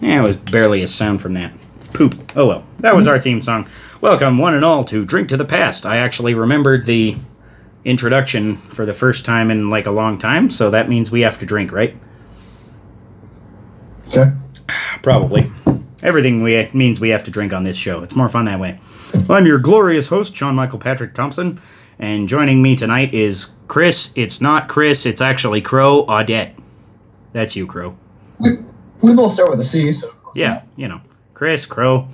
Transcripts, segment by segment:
Yeah, it was barely a sound from that. Poop. Oh well. That was our theme song. Welcome, one and all, to Drink to the Past. I actually remembered the introduction for the first time in like a long time, so that means we have to drink, right? Okay. Probably. Everything we means we have to drink on this show. It's more fun that way. I'm your glorious host, Sean Michael Patrick Thompson, and joining me tonight is Chris. It's not Chris, it's actually Crow Audette. That's you, Crow. We, both start with a C, so. Yeah, enough. you know, Chris, Crow.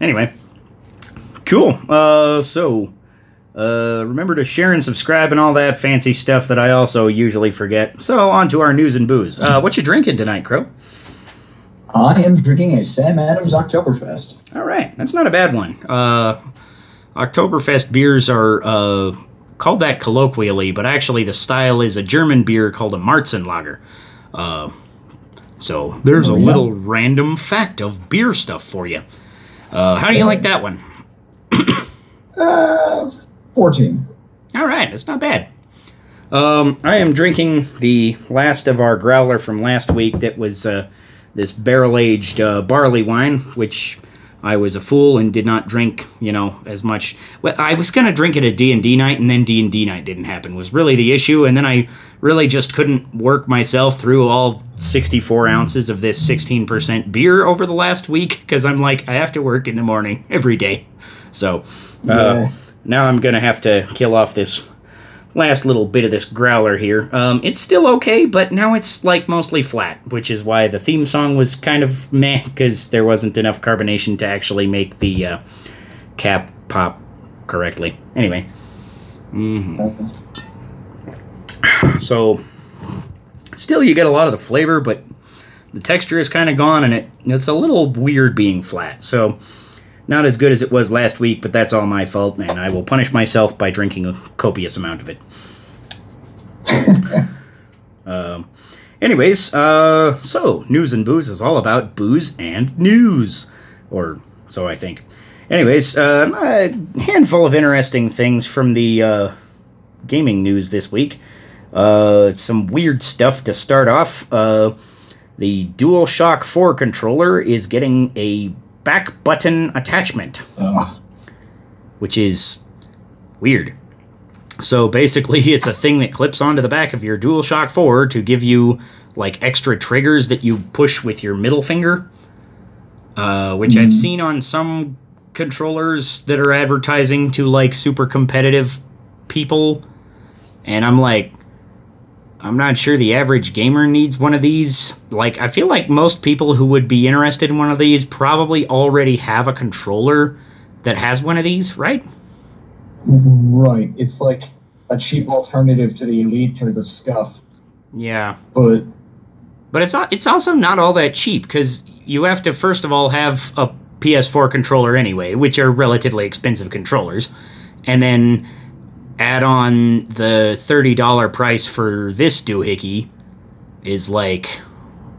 Anyway, cool. Uh, so, uh, remember to share and subscribe and all that fancy stuff that I also usually forget. So, on to our news and booze. Uh, what you drinking tonight, Crow? I am drinking a Sam Adams Oktoberfest. All right, that's not a bad one. Uh, Oktoberfest beers are uh, called that colloquially, but actually the style is a German beer called a Marzenlager. Uh, so there's a Oh, yeah. little random fact of beer stuff for you. Uh, how do you like that one? Uh, 14. All right, that's not bad. Um, I am drinking the last of our growler from last week. That was uh, this barrel-aged uh, barley wine, which I was a fool and did not drink. You know, as much. Well, I was gonna drink it at D and D night, and then D and D night didn't happen. Was really the issue, and then I really just couldn't work myself through all 64 ounces of this 16% beer over the last week because I'm like, I have to work in the morning every day. So, uh, Yeah. now I'm gonna have to kill off this last little bit of this growler here. Um, it's still okay, but now it's like mostly flat, which is why the theme song was kind of meh because there wasn't enough carbonation to actually make the uh, cap pop correctly. Anyway, hmm so still you get a lot of the flavor, but the texture is kind of gone, and it it's a little weird being flat. So not as good as it was last week, but that's all my fault, and I will punish myself by drinking a copious amount of it. um, anyways, uh, so news and booze is all about booze and news, or so I think. Anyways, uh, a handful of interesting things from the uh, gaming news this week. Uh, some weird stuff to start off. Uh, the DualShock 4 controller is getting a back button attachment, Ugh. which is weird. So basically, it's a thing that clips onto the back of your DualShock 4 to give you like extra triggers that you push with your middle finger, uh, which I've seen on some controllers that are advertising to like super competitive people. And I'm like, I'm not sure the average gamer needs one of these. Like, I feel like most people who would be interested in one of these probably already have a controller that has one of these, right? Right. It's like a cheap alternative to the Elite or the Scuff, Yeah. but But it's not, it's also not all that cheap because you have to first of all have a PS4 controller anyway, which are relatively expensive controllers, and then add on the thirty dollar price for this doohickey is like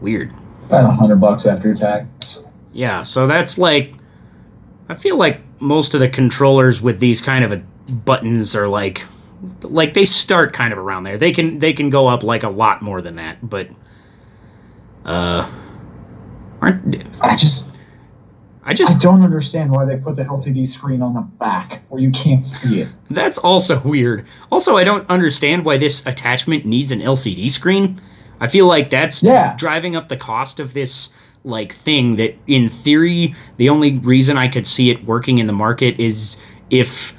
weird. about a hundred bucks after tax. Yeah, so that's like I feel like most of the controllers with these kind of a, buttons are like like they start kind of around there. They can they can go up like a lot more than that, but uh aren't I just I I just don't understand why they put the LCD screen on the back where you can't see it. that's also weird. Also, I don't understand why this attachment needs an LCD screen. I feel like that's Yeah. driving up the cost of this like thing that in theory the only reason I could see it working in the market is if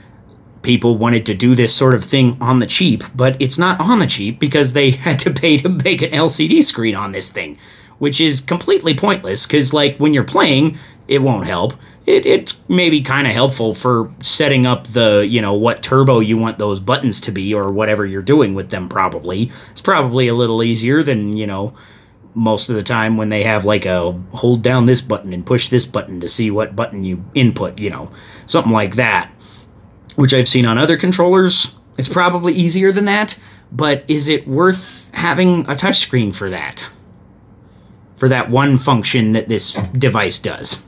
people wanted to do this sort of thing on the cheap, but it's not on the cheap because they had to pay to make an LCD screen on this thing, which is completely pointless cuz like when you're playing, it won't help. It, it's maybe kind of helpful for setting up the, you know, what turbo you want those buttons to be or whatever you're doing with them probably. It's probably a little easier than, you know, most of the time when they have like a hold down this button and push this button to see what button you input, you know, something like that, which I've seen on other controllers. It's probably easier than that, but is it worth having a touchscreen for that? For that one function that this device does?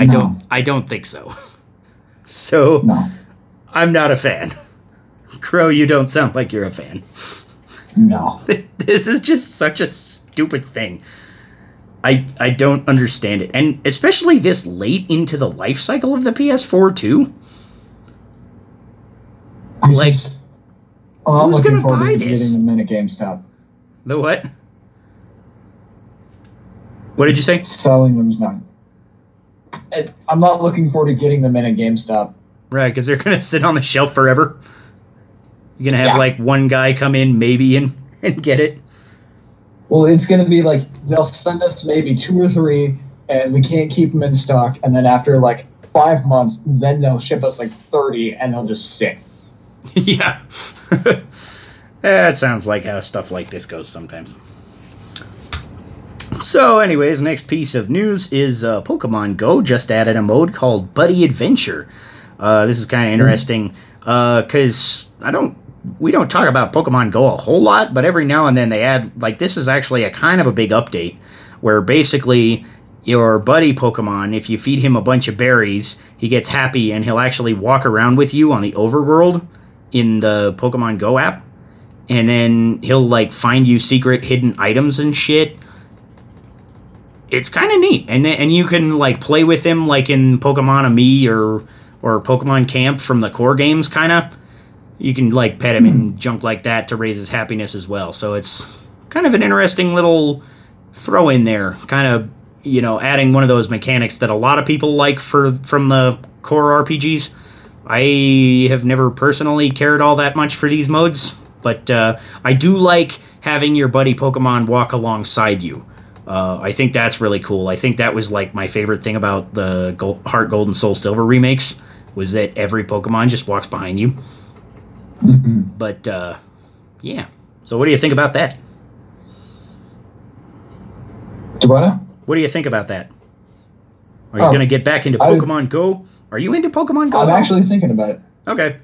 I No. don't I don't think so. So No, I'm not a fan. Crow, you don't sound like you're a fan. no. this is just such a stupid thing. I I don't understand it, and especially this late into the life cycle of the PS4 too. I Like, just, I'm who's looking gonna forward buy to this? getting them in GameStop. The what? What did you say? Selling them's not. It, I'm not looking forward to getting them in at GameStop. Right, because they're gonna sit on the shelf forever. You're gonna have Yeah. like one guy come in maybe and and get it. Well, it's going to be like they'll send us maybe two or three, and we can't keep them in stock. And then after like five months, then they'll ship us like 30, and they'll just sit. yeah. that sounds like how stuff like this goes sometimes. So, anyways, next piece of news is uh, Pokemon Go just added a mode called Buddy Adventure. Uh, this is kind of interesting because I don't, we don't talk about Pokemon Go a whole lot, but every now and then they add like this is actually a kind of a big update where basically your buddy Pokemon, if you feed him a bunch of berries, he gets happy and he'll actually walk around with you on the overworld in the Pokemon Go app. And then he'll like find you secret hidden items and shit. It's kind of neat. And and you can like play with him like in Pokemon Amie or or Pokemon Camp from the core games kind of. You can like pet him and junk like that to raise his happiness as well. So it's kind of an interesting little throw in there, kind of you know adding one of those mechanics that a lot of people like for from the core RPGs. I have never personally cared all that much for these modes, but uh, I do like having your buddy Pokemon walk alongside you. Uh, I think that's really cool. I think that was like my favorite thing about the Gold, Heart Gold and Soul Silver remakes was that every Pokemon just walks behind you. But uh, yeah, so what do you think about that? I know? What do you think about that? Are you Oh, going to get back into I- Pokemon Go? Are you into Pokemon Go? I'm actually thinking about it. Okay.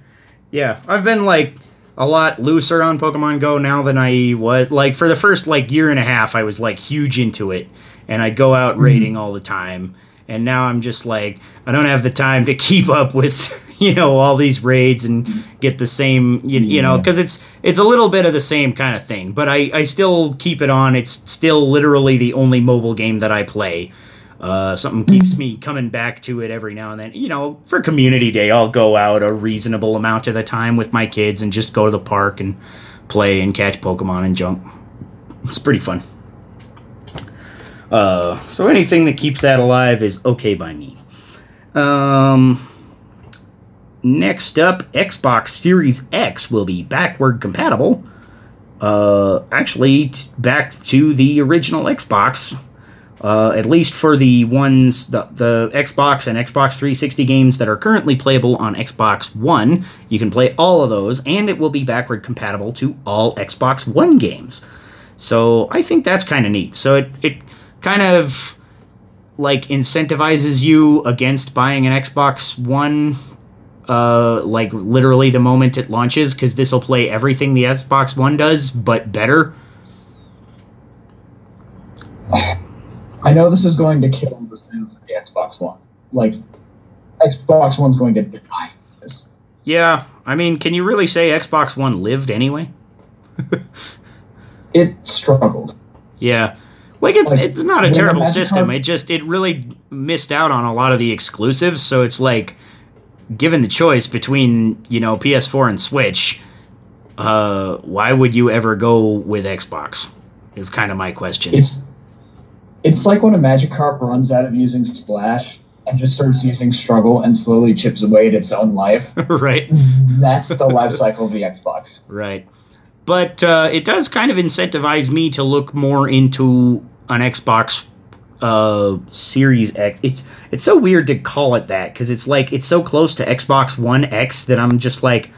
Yeah, I've been like a lot looser on Pokemon Go now than I was. Like for the first like year and a half, I was like huge into it, and I'd go out mm-hmm. raiding all the time. And now I'm just like I don't have the time to keep up with you know all these raids and get the same you, you know because it's it's a little bit of the same kind of thing. But I I still keep it on. It's still literally the only mobile game that I play. Uh, something keeps me coming back to it every now and then. You know, for community day, I'll go out a reasonable amount of the time with my kids and just go to the park and play and catch Pokemon and jump. It's pretty fun. Uh, so anything that keeps that alive is okay by me. Um, next up, Xbox Series X will be backward compatible. Uh, actually, t- back to the original Xbox uh, at least for the ones the, the Xbox and Xbox 360 games that are currently playable on Xbox One. You can play all of those, and it will be backward compatible to all Xbox One games. So I think that's kind of neat. So it it kind of like incentivizes you against buying an Xbox One. Uh, like literally the moment it launches, because this will play everything the Xbox One does, but better. I know this is going to kill the sales of the Xbox One. Like, Xbox One's going to die. This. Yeah, I mean, can you really say Xbox One lived anyway? It struggled. Yeah. Like it's Like, it's not a terrible system. It just it really missed out on a lot of the exclusives, so it's like given the choice between, you know, PS4 and Switch, uh why would you ever go with Xbox? Is kind of my question. It's it's like when a Magikarp runs out of using Splash and just starts using Struggle and slowly chips away at its own life. right. That's the life cycle of the Xbox. Right. But uh, it does kind of incentivize me to look more into an Xbox uh, Series X. It's it's so weird to call it that because it's like it's so close to Xbox One X that I'm just like, like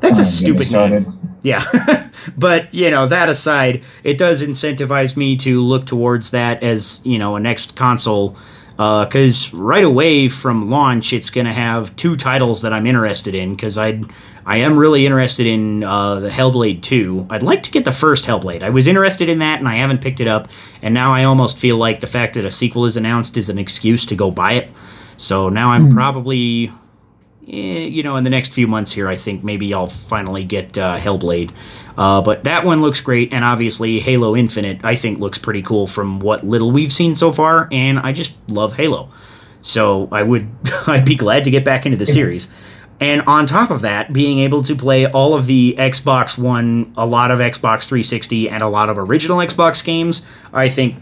that's a stupid name. Yeah. but, you know, that aside, it does incentivize me to look towards that as, you know, a next console. Because right away from launch, it's going to have two titles that I'm interested in. Because I I am really interested in uh, the Hellblade 2. I'd like to get the first Hellblade. I was interested in that and I haven't picked it up. And now I almost feel like the fact that a sequel is announced is an excuse to go buy it. So now I'm probably eh, you know, in the next few months here, I think maybe I'll finally get uh, Hellblade. Uh, but that one looks great, and obviously Halo Infinite, I think, looks pretty cool from what little we've seen so far, and I just love Halo. So I would, I'd be glad to get back into the series. And on top of that, being able to play all of the Xbox One, a lot of Xbox 360, and a lot of original Xbox games, I think,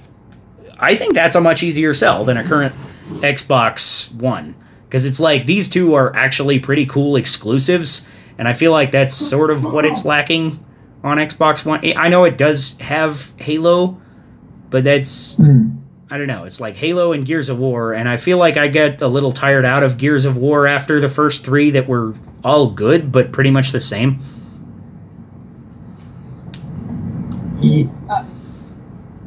I think that's a much easier sell than a current Xbox One because it's like these two are actually pretty cool exclusives, and I feel like that's sort of what it's lacking on Xbox One. I know it does have Halo, but that's I don't know. It's like Halo and Gears of War, and I feel like I get a little tired out of Gears of War after the first three that were all good, but pretty much the same. Uh,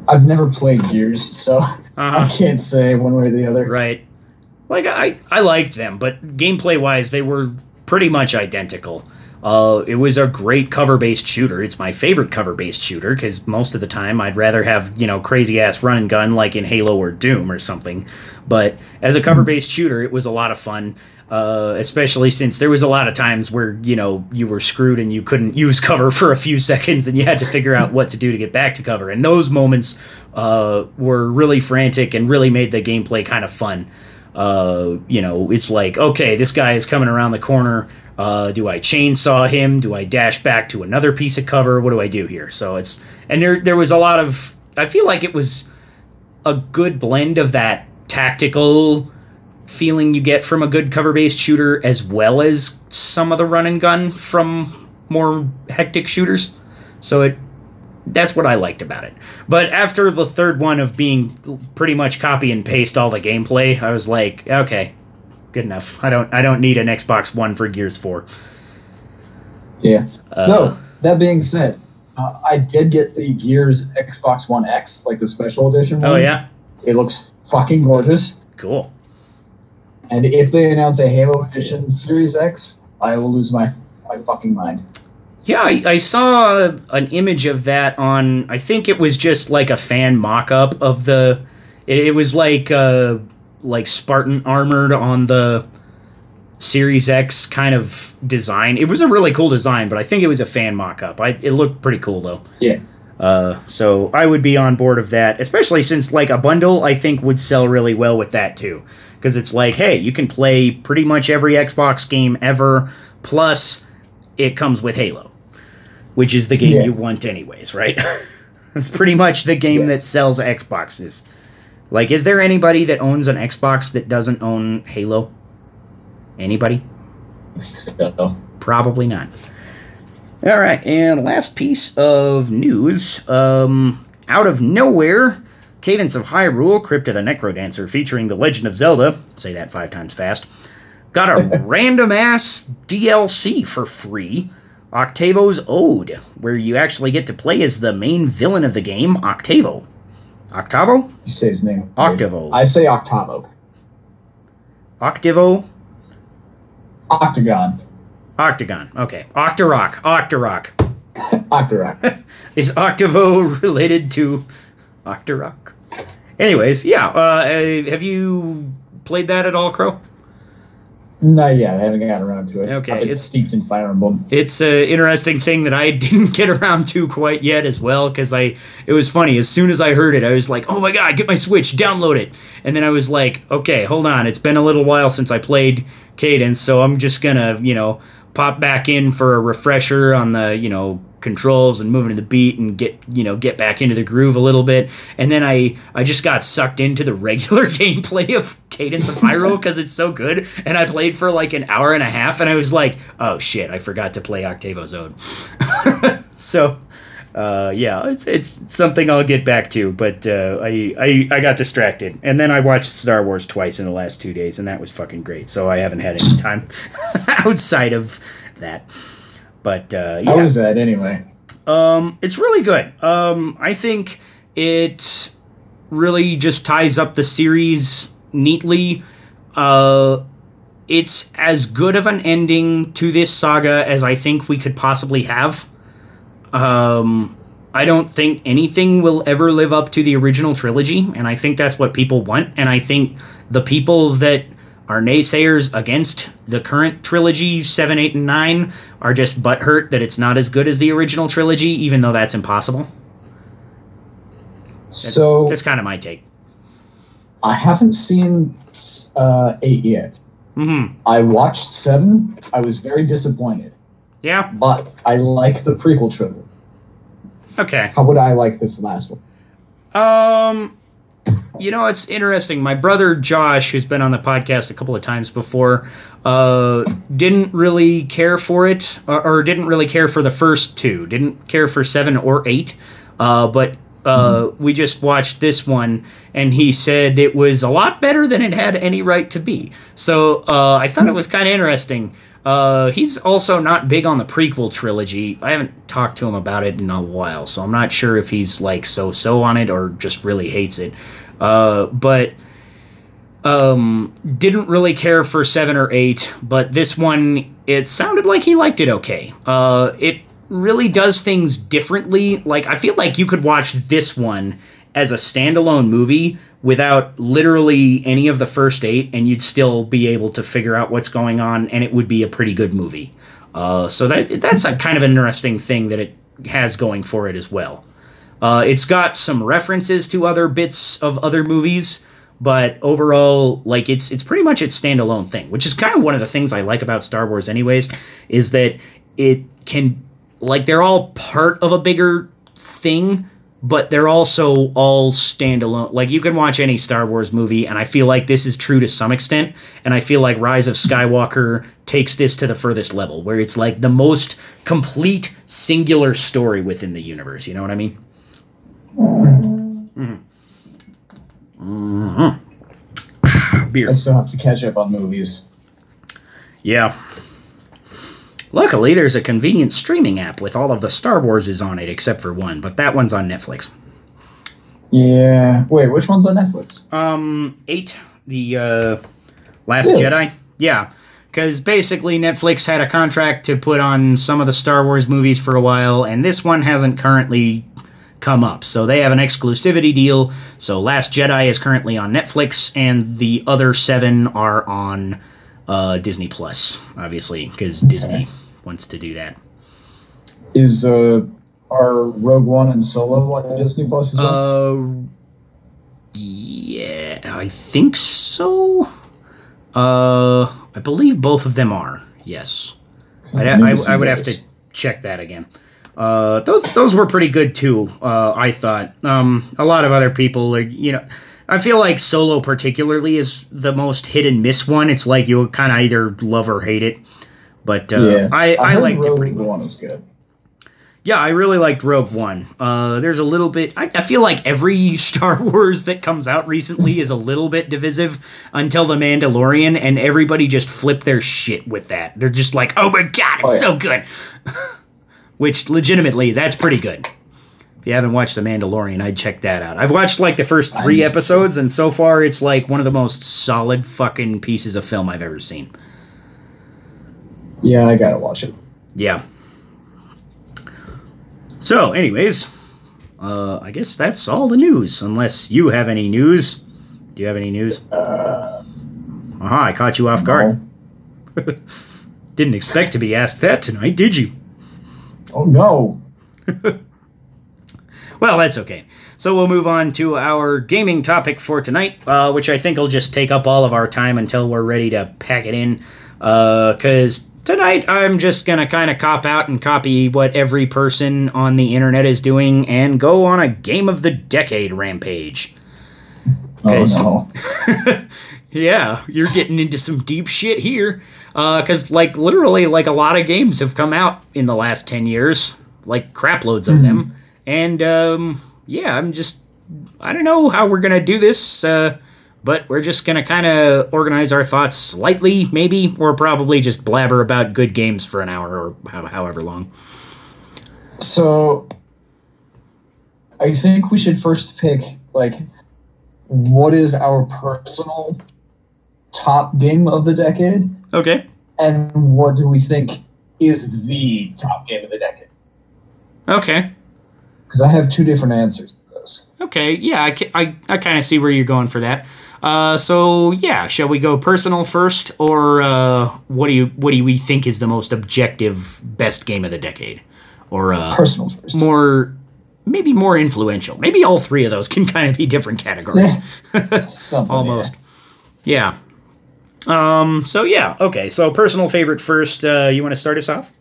I've never played Gears, so I can't say one way or the other. Right. Like I, I liked them, but gameplay wise, they were pretty much identical. Uh, it was a great cover based shooter. It's my favorite cover based shooter because most of the time I'd rather have, you know, crazy ass run and gun like in Halo or Doom or something. But as a cover based shooter, it was a lot of fun. Uh, especially since there was a lot of times where you know you were screwed and you couldn't use cover for a few seconds and you had to figure out what to do to get back to cover and those moments uh, were really frantic and really made the gameplay kind of fun uh, you know it's like okay this guy is coming around the corner uh, do I chainsaw him? Do I dash back to another piece of cover? What do I do here? So it's and there there was a lot of I feel like it was a good blend of that tactical feeling you get from a good cover based shooter as well as some of the run and gun from more hectic shooters. So it that's what I liked about it. But after the third one of being pretty much copy and paste all the gameplay, I was like, okay, good enough. I don't I don't need an Xbox One for Gears Four. Yeah. Uh. That being said, uh, I did get the Gears Xbox One X, like the special edition oh, one. Oh yeah. It looks fucking gorgeous. Cool. And if they announce a Halo Edition Series X, I will lose my my fucking mind. Yeah, I, I, saw an image of that on. I think it was just like a fan mock up of the. It, it was like uh, like Spartan armored on the Series X kind of design. It was a really cool design, but I think it was a fan mock up. I it looked pretty cool though. Yeah. Uh, so I would be on board of that, especially since like a bundle I think would sell really well with that too, because it's like, hey, you can play pretty much every Xbox game ever, plus it comes with Halo, which is the game yeah. you want anyways, right? it's pretty much the game yes. that sells Xboxes. Like, is there anybody that owns an Xbox that doesn't own Halo? Anybody? So. Probably not. All right, and last piece of news. Um, out of nowhere, Cadence of Hyrule, Crypt of the Necrodancer, featuring The Legend of Zelda, say that five times fast, got a random ass DLC for free. Octavo's Ode, where you actually get to play as the main villain of the game, Octavo. Octavo? You say his name. Octavo. I say Octavo. Octavo? Octagon. Octagon. Okay. Octorok. Octorok. Octorok. Is Octavo related to Octorok? Anyways, yeah. Uh, have you played that at all, Crow? Not yet. I haven't gotten around to it. Okay, it's steeped in Fire Emblem. It's an interesting thing that I didn't get around to quite yet as well because I. It was funny. As soon as I heard it, I was like, "Oh my god, get my Switch, download it!" And then I was like, "Okay, hold on. It's been a little while since I played Cadence, so I'm just gonna, you know, pop back in for a refresher on the, you know, controls and moving to the beat and get you know get back into the groove a little bit and then i i just got sucked into the regular gameplay of cadence of hyrule because it's so good and i played for like an hour and a half and i was like oh shit i forgot to play Octavo's Ode so uh, yeah, it's it's something I'll get back to, but uh, I, I I got distracted, and then I watched Star Wars twice in the last two days, and that was fucking great. So I haven't had any time outside of that. But uh, yeah. how is that anyway? Um, it's really good. Um, I think it really just ties up the series neatly. Uh, it's as good of an ending to this saga as I think we could possibly have. Um, I don't think anything will ever live up to the original trilogy, and I think that's what people want. And I think the people that our naysayers against the current trilogy, 7, 8, and 9, are just butthurt that it's not as good as the original trilogy, even though that's impossible. So That's kind of my take. I haven't seen uh, eight yet. hmm I watched seven. I was very disappointed, Yeah. but I like the prequel trilogy. Okay. How would I like this last one? Um, you know, it's interesting. My brother Josh, who's been on the podcast a couple of times before, uh, didn't really care for it, or, or didn't really care for the first two. Didn't care for seven or eight. Uh, but uh, we just watched this one, and he said it was a lot better than it had any right to be. So uh, I thought it was kind of interesting. Uh, he's also not big on the prequel trilogy. I haven't talked to him about it in a while, so I'm not sure if he's like so so on it or just really hates it. Uh, but um, didn't really care for seven or eight, but this one it sounded like he liked it okay. Uh, it really does things differently. Like I feel like you could watch this one as a standalone movie without literally any of the first eight, and you'd still be able to figure out what's going on, and it would be a pretty good movie. Uh, so that that's a kind of an interesting thing that it has going for it as well. Uh, it's got some references to other bits of other movies, but overall, like it's it's pretty much its standalone thing, which is kind of one of the things I like about Star Wars, anyways, is that it can like they're all part of a bigger thing, but they're also all standalone. Like you can watch any Star Wars movie, and I feel like this is true to some extent, and I feel like Rise of Skywalker takes this to the furthest level, where it's like the most complete singular story within the universe. You know what I mean? Mm-hmm. Mm-hmm. Mm-hmm. Beer. I still have to catch up on movies. Yeah. Luckily, there's a convenient streaming app with all of the Star Warses on it, except for one, but that one's on Netflix. Yeah. Wait, which one's on Netflix? Um, eight, the uh, Last Really? Jedi. Yeah, because basically Netflix had a contract to put on some of the Star Wars movies for a while, and this one hasn't currently come up. So they have an exclusivity deal. So Last Jedi is currently on Netflix, and the other seven are on uh, Disney Plus, obviously, because Disney wants to do that. Is uh our Rogue One and Solo on Disney Plus as well? Uh, yeah, I think so. Uh, I believe both of them are. Yes, I'd, I, I, would have to check that again. Uh, those those were pretty good too. Uh, I thought. Um, a lot of other people are, you know. I feel like Solo particularly is the most hit and miss one. It's like you kind of either love or hate it. But uh, yeah, I, I, heard liked it Rogue pretty well. One was good. Yeah, I really liked Rogue One. Uh, there's a little bit. I, I feel like every Star Wars that comes out recently is a little bit divisive until The Mandalorian, and everybody just flipped their shit with that. They're just like, oh my god, it's Oh, yeah. so good. Which, legitimately, that's pretty good. If you haven't watched The Mandalorian, I'd check that out. I've watched like the first three I- episodes, and so far it's like one of the most solid fucking pieces of film I've ever seen. Yeah, I gotta watch it. Yeah. So, anyways, uh, I guess that's all the news. Unless you have any news. Do you have any news? Uh, Aha, I caught you off guard. no. Didn't expect to be asked that tonight, did you? Oh no. Well, that's okay. So we'll move on to our gaming topic for tonight, uh, which I think will just take up all of our time until we're ready to pack it in. Because tonight I'm just going to kind of cop out and copy what every person on the internet is doing and go on a game of the decade rampage. Oh no. Yeah, you're getting into some deep shit here. Because, like, literally, like, a lot of games have come out in the last 10 years. Like, crap loads of them. And, um, yeah, I'm just. I don't know how we're going to do this, uh, but we're just going to kind of organize our thoughts slightly, maybe, or probably just blabber about good games for an hour or how, however long. So I think we should first pick like what is our personal top game of the decade Okay. and what do we think is the top game of the decade? Okay. Because I have two different answers to those. Okay, yeah, I, I, I kind of see where you're going for that. Uh, so yeah, shall we go personal first, or uh, what do you what do we think is the most objective best game of the decade, or uh, Personal first. more maybe more influential? Maybe all three of those can kind of be different categories. Something almost. Yeah. Um. So yeah. Okay. So personal favorite first. Uh, you want to start us off?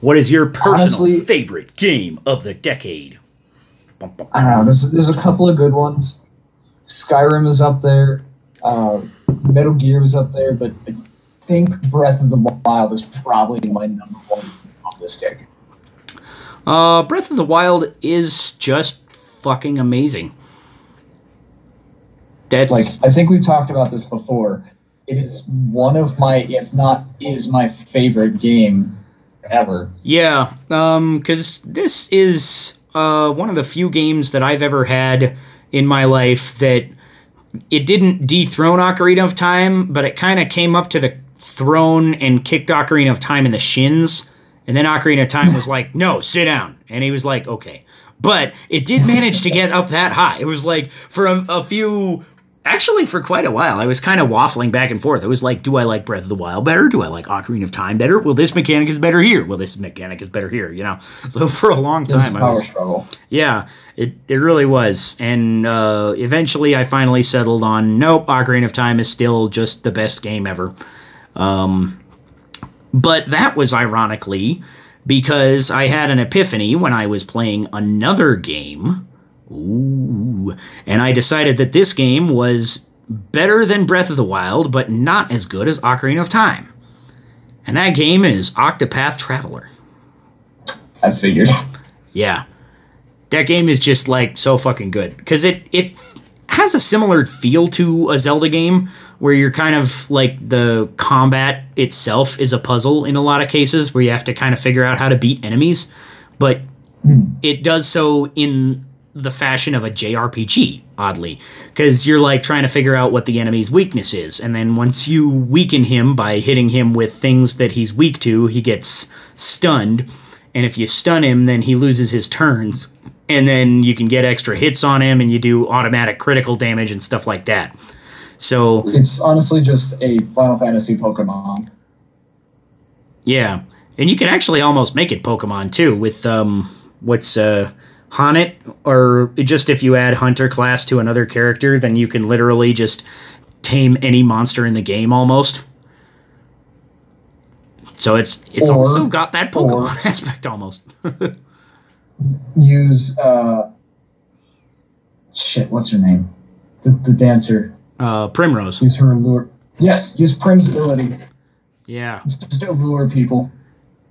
What is your personal Honestly- favorite game of the decade? I don't know. There's there's a couple of good ones. Skyrim is up there. Uh, Metal Gear is up there, but I think Breath of the Wild is probably my number one on this decade. Uh, Breath of the Wild is just fucking amazing. That's Like I think we've talked about this before. It is one of my, if not is my favorite game ever. Yeah, um, because this is uh, one of the few games that I've ever had in my life that it didn't dethrone Ocarina of Time, but it kind of came up to the throne and kicked Ocarina of Time in the shins. And then Ocarina of Time was like, no, sit down. And he was like, okay. But it did manage to get up that high. It was like for a, a few actually for quite a while i was kind of waffling back and forth. I was like do i like breath of the wild better? Do i like ocarina of time better? Well this mechanic is better here? Well this mechanic is better here you know? So for a long It was a time i power was struggle. yeah it, it really was. And uh, eventually i finally settled on nope ocarina of time is still just the best game ever. Um, but that was ironically because i had an epiphany when i was playing another game Ooh. And I decided that this game was better than Breath of the Wild, but not as good as Ocarina of Time. And that game is Octopath Traveler. I figured. Yeah. That game is just like so fucking good because it it has a similar feel to a Zelda game where you're kind of like the combat itself is a puzzle in a lot of cases where you have to kind of figure out how to beat enemies, but hmm. it does so in the fashion of a JRPG, oddly, because you're like trying to figure out what the enemy's weakness is, and then once you weaken him by hitting him with things that he's weak to, he gets stunned, and if you stun him, then he loses his turns, and then you can get extra hits on him, and you do automatic critical damage and stuff like that. So It's honestly just a Final Fantasy Pokemon. Yeah, and you can actually almost make it Pokemon too with um, what's uh, H'aanit, or just if you add Hunter class to another character, then you can literally just tame any monster in the game almost. So it's it's Or- also got that Pokemon aspect almost. Use uh, shit. What's her name? The, the dancer. Uh, Primrose. Use her allure. Yes, use Prim's ability Yeah, just to lure people.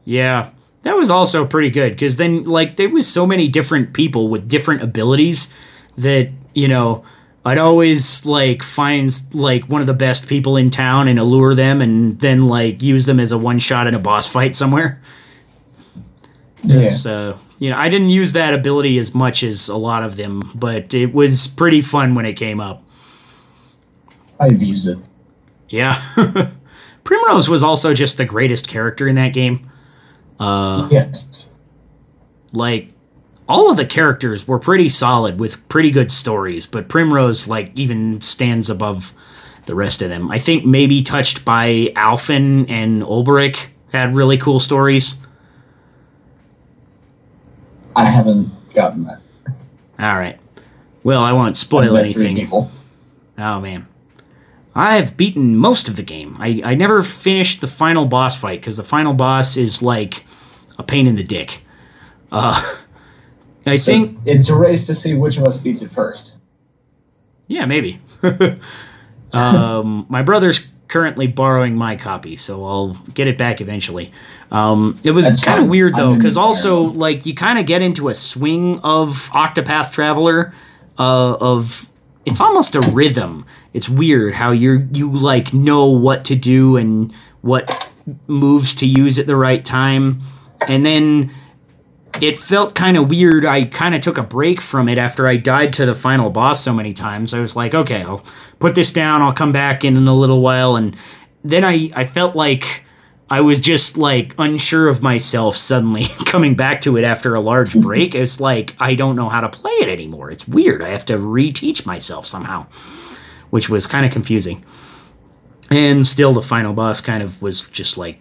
yeah. That was also pretty good because then like there was so many different people with different abilities that you know I'd always like find like one of the best people in town and allure them and then like use them as a one shot in a boss fight somewhere. Yeah. So you know I didn't use that ability as much as a lot of them, but it was pretty fun when it came up. I abuse it. Yeah. Primrose was also just the greatest character in that game. Uh, yes. like all of the characters were pretty solid with pretty good stories, but Primrose like even stands above the rest of them. I think maybe touched by Alfyn and Olberic had really cool stories. I haven't gotten that. All right. Well, I won't spoil anything. Oh man. I've beaten most of the game. I, I never finished the final boss fight because the final boss is like a pain in the dick. Uh, I So think it's a race to see which of us beats it first. Yeah, maybe. um, my brother's currently borrowing my copy, so I'll get it back eventually. Um, it was kind of weird though, because also like you kind of get into a swing of Octopath Traveler, uh, of it's almost a rhythm. It's weird how you're you like know what to do and what moves to use at the right time, and then it felt kind of weird. I kind of took a break from it after I died to the final boss so many times. I was like, okay, I'll put this down. I'll come back in, in a little while. And then I, I felt like I was just like unsure of myself suddenly coming back to it after a large break. It's like I don't know how to play it anymore. It's weird. I have to reteach myself somehow, which was kind of confusing. And still, the final boss kind of was just like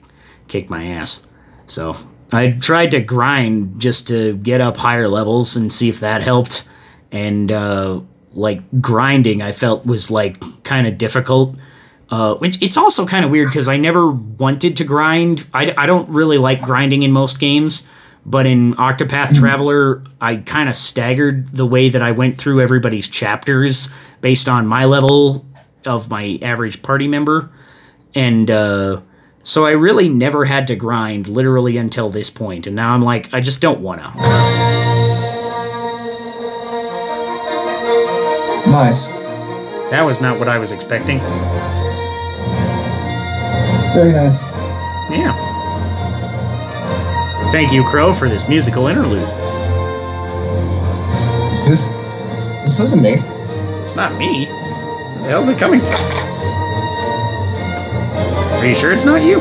kick my ass. So I tried to grind just to get up higher levels and see if that helped. And uh, like grinding, I felt was like kind of difficult. Uh, which it's also kind of weird because I never wanted to grind. I, I don't really like grinding in most games, but in Octopath Traveler, I kind of staggered the way that I went through everybody's chapters based on my level of my average party member. And uh, so I really never had to grind literally until this point, and now I'm like, I just don't wanna. Nice. That was not what I was expecting. Very nice. Yeah. Thank you, Crow, for this musical interlude. Is this this isn't me. It's not me. Where the hell's it coming from? Are you sure it's not you?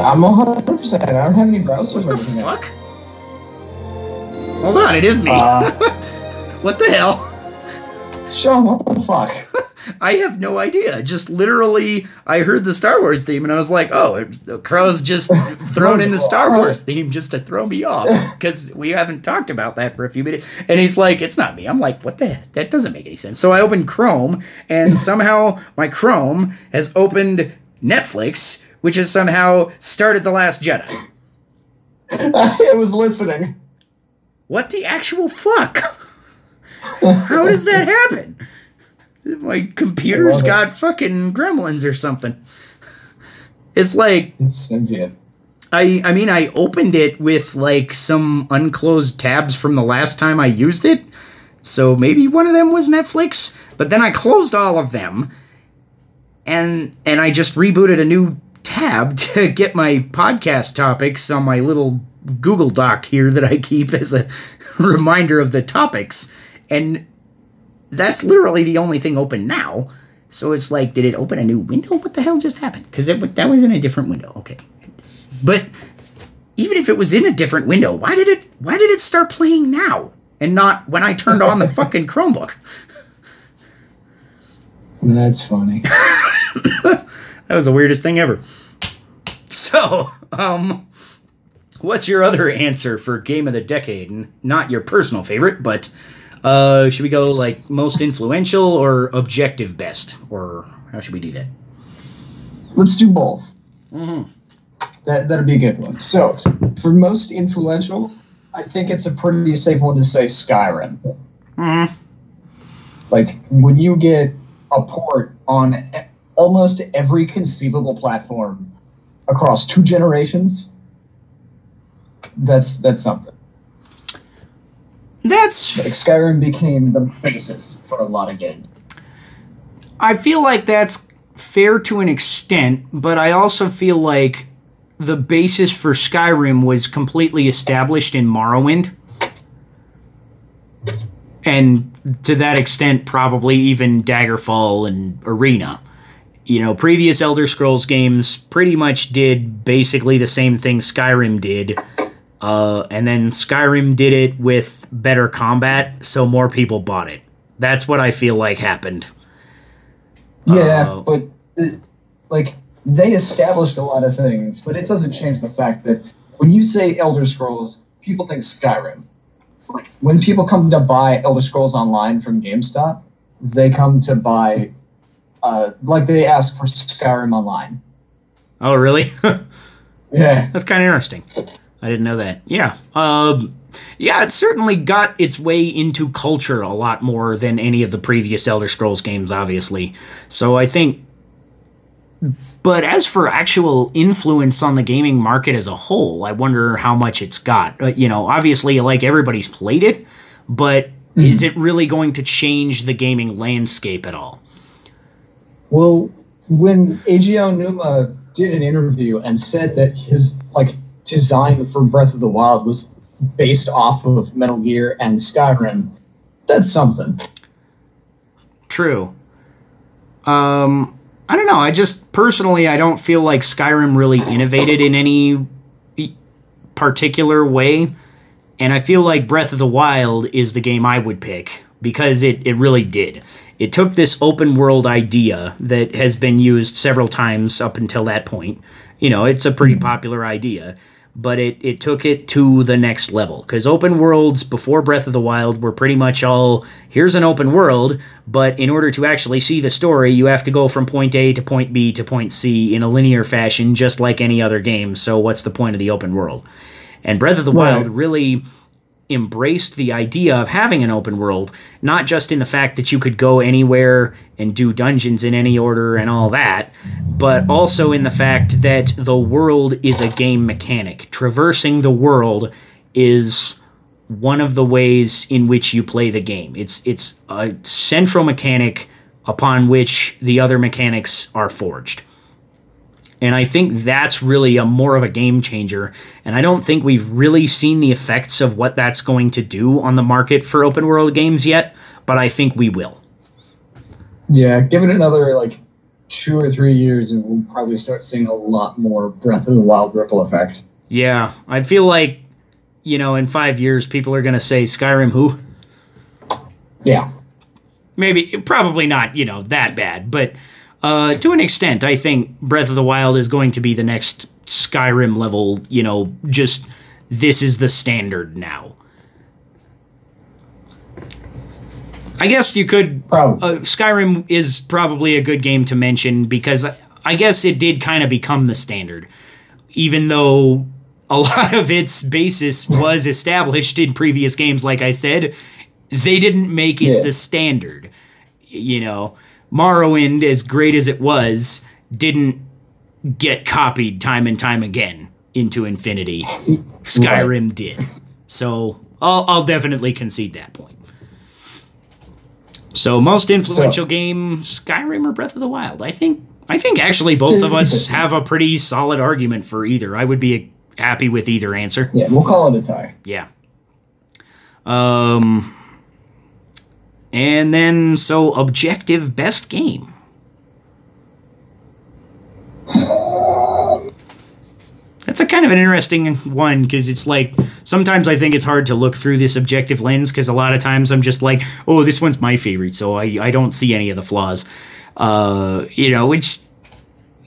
I'm 100. percent I don't have any browsers What the fuck? Hold on, it is me. Uh, what the hell? Sean, what the fuck? I have no idea. Just literally, I heard the Star Wars theme and I was like, oh, Crow's just thrown in the Star Wars theme just to throw me off because we haven't talked about that for a few minutes. And he's like, it's not me. I'm like, what the? That doesn't make any sense. So I opened Chrome and somehow my Chrome has opened Netflix, which has somehow started The Last Jedi. I was listening. What the actual fuck? How does that happen? My computer's got fucking gremlins or something. It's like It's sentient. I I mean I opened it with like some unclosed tabs from the last time I used it. So maybe one of them was Netflix, but then I closed all of them and and I just rebooted a new tab to get my podcast topics on my little Google Doc here that I keep as a reminder of the topics and that's literally the only thing open now. So it's like, did it open a new window? What the hell just happened? Because that was in a different window. Okay, but even if it was in a different window, why did it? Why did it start playing now and not when I turned on the fucking Chromebook? That's funny. That was the weirdest thing ever. So, um, what's your other answer for game of the decade? And not your personal favorite, but uh, should we go like most influential or objective best, or how should we do that? Let's do both. Mm-hmm. That that'd be a good one. So, for most influential, I think it's a pretty safe one to say Skyrim. hmm Like when you get a port on e- almost every conceivable platform across two generations, that's that's something. That's Like Skyrim became the basis for a lot of games. I feel like that's fair to an extent, but I also feel like the basis for Skyrim was completely established in Morrowind. And to that extent, probably even Daggerfall and Arena. You know, previous Elder Scrolls games pretty much did basically the same thing Skyrim did. Uh, and then Skyrim did it with better combat, so more people bought it. That's what I feel like happened. Yeah, Uh, but uh, like they established a lot of things, but it doesn't change the fact that when you say Elder Scrolls, people think Skyrim. Like when people come to buy Elder Scrolls Online from GameStop, they come to buy, uh, like they ask for Skyrim Online. Oh, really? Yeah, That's kind of interesting. I didn't know that. Yeah. Um, yeah, it certainly got its way into culture a lot more than any of the previous Elder Scrolls games, obviously. So I think. But as for actual influence on the gaming market as a whole, I wonder how much it's got. Uh, you know, obviously, like everybody's played it, but is it really going to change the gaming landscape at all? Well, when Eiji Aonuma did an interview and said that his like design for Breath of the Wild was based off of Metal Gear and Skyrim, that's something. True. Um, I don't know. I just personally I don't feel like Skyrim really innovated in any particular way. And I feel like Breath of the Wild is the game I would pick because it, it really did. It took this open world idea that has been used several times up until that point. You know, it's a pretty popular idea but it, it took it to the next level. Because open worlds before Breath of the Wild were pretty much all here's an open world, but in order to actually see the story, you have to go from point A to point B to point C in a linear fashion, just like any other game. So, what's the point of the open world? And Breath of the right. Wild really embraced the idea of having an open world, not just in the fact that you could go anywhere and do dungeons in any order and all that, but also in the fact that the world is a game mechanic. Traversing the world is one of the ways in which you play the game. It's it's a central mechanic upon which the other mechanics are forged. And I think that's really a more of a game changer. And I don't think we've really seen the effects of what that's going to do on the market for open world games yet, but I think we will. Yeah, give it another like two or three years and we'll probably start seeing a lot more Breath of the Wild ripple effect. Yeah, I feel like, you know, in five years people are going to say Skyrim who? Yeah. Maybe, probably not, you know, that bad, but uh, to an extent, I think Breath of the Wild is going to be the next Skyrim level. You know, just this is the standard now. I guess you could. Uh, Skyrim is probably a good game to mention because I guess it did kind of become the standard, even though a lot of its basis was established in previous games. Like I said, they didn't make it yeah. the standard. You know, Morrowind, as great as it was, didn't get copied time and time again into infinity. Skyrim right. did. So I'll, I'll definitely concede that point. So most influential so, game, Skyrim or Breath of the Wild? I think I think actually both of us have a pretty solid argument for either. I would be happy with either answer. Yeah, we'll call it a tie. Yeah. Um and then, so objective best game. That's a kind of an interesting one because it's like sometimes I think it's hard to look through this objective lens because a lot of times I'm just like, oh, this one's my favorite, so I, I don't see any of the flaws. Uh, you know, which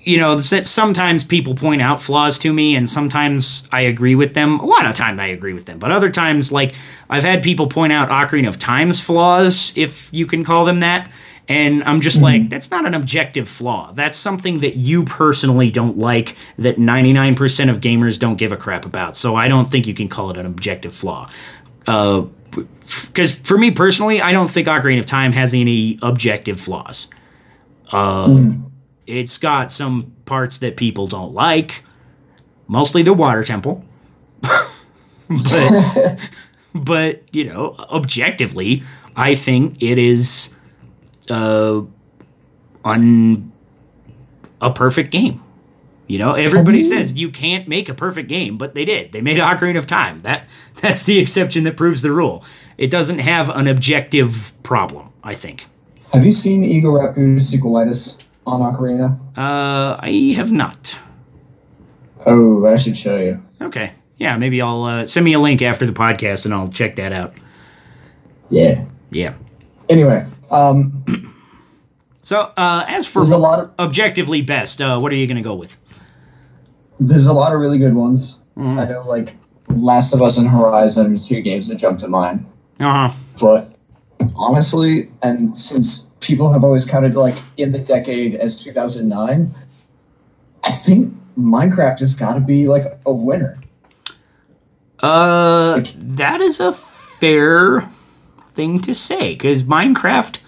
you know, sometimes people point out flaws to me, and sometimes I agree with them. A lot of time I agree with them, but other times, like I've had people point out Ocarina of Time's flaws, if you can call them that, and I'm just mm-hmm. like, that's not an objective flaw. That's something that you personally don't like, that 99% of gamers don't give a crap about. So I don't think you can call it an objective flaw. Because uh, for me personally, I don't think Ocarina of Time has any objective flaws. Uh, mm it's got some parts that people don't like, mostly the water temple. but, but, you know, objectively, I think it is uh, on a perfect game. You know, everybody says you can't make a perfect game, but they did. They made Ocarina of Time. That that's the exception that proves the rule. It doesn't have an objective problem, I think. Have you seen Egoraptor's sequelitis? On Ocarina? Uh, I have not. Oh, I should show you. Okay. Yeah, maybe I'll uh, send me a link after the podcast and I'll check that out. Yeah. Yeah. Anyway, um, so uh, as for a lot of, objectively best, uh, what are you going to go with? There's a lot of really good ones. Mm-hmm. I know, like Last of Us and Horizon are two games that jump to mind. Uh huh. But honestly, and since people have always counted like in the decade as 2009, I think Minecraft has got to be like a winner. Uh, like, that is a fair thing to say because Minecraft,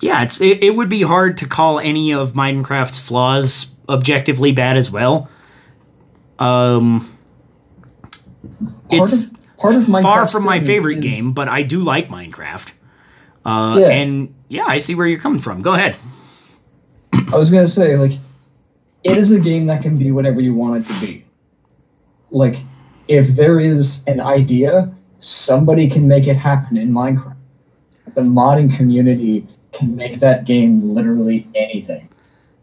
yeah, it's it, it would be hard to call any of Minecraft's flaws objectively bad as well. Um, it's of, part of far from my favorite is, game, but I do like Minecraft. Uh, yeah. And yeah, I see where you're coming from. Go ahead. I was gonna say, like, it is a game that can be whatever you want it to be. Like, if there is an idea, somebody can make it happen in Minecraft. The modding community can make that game literally anything.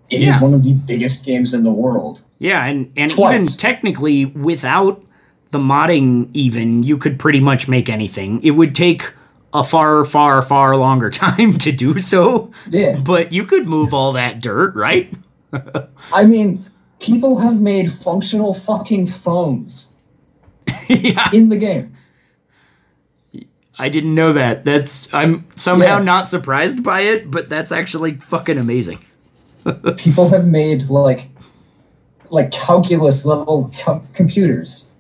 It is Yeah. one of the biggest games in the world. Yeah, and and even technically without the modding even you could pretty much make anything. It would take a far far far longer time to do so, Yeah. but you could move all that dirt, right? I mean, people have made functional fucking phones yeah. in the game. I didn't know that. That's I'm somehow Yeah. not surprised by it, but that's actually fucking amazing. People have made like like calculus level com- computers.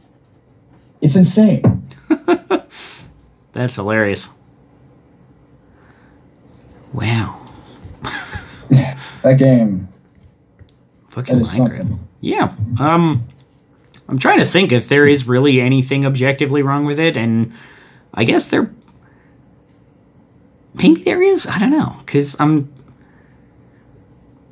It's insane. That's hilarious. Wow. That game. Fucking That Minecraft. Yeah. Um I'm trying to think if there is really anything objectively wrong with it and I guess there maybe there is, I don't know, cuz I'm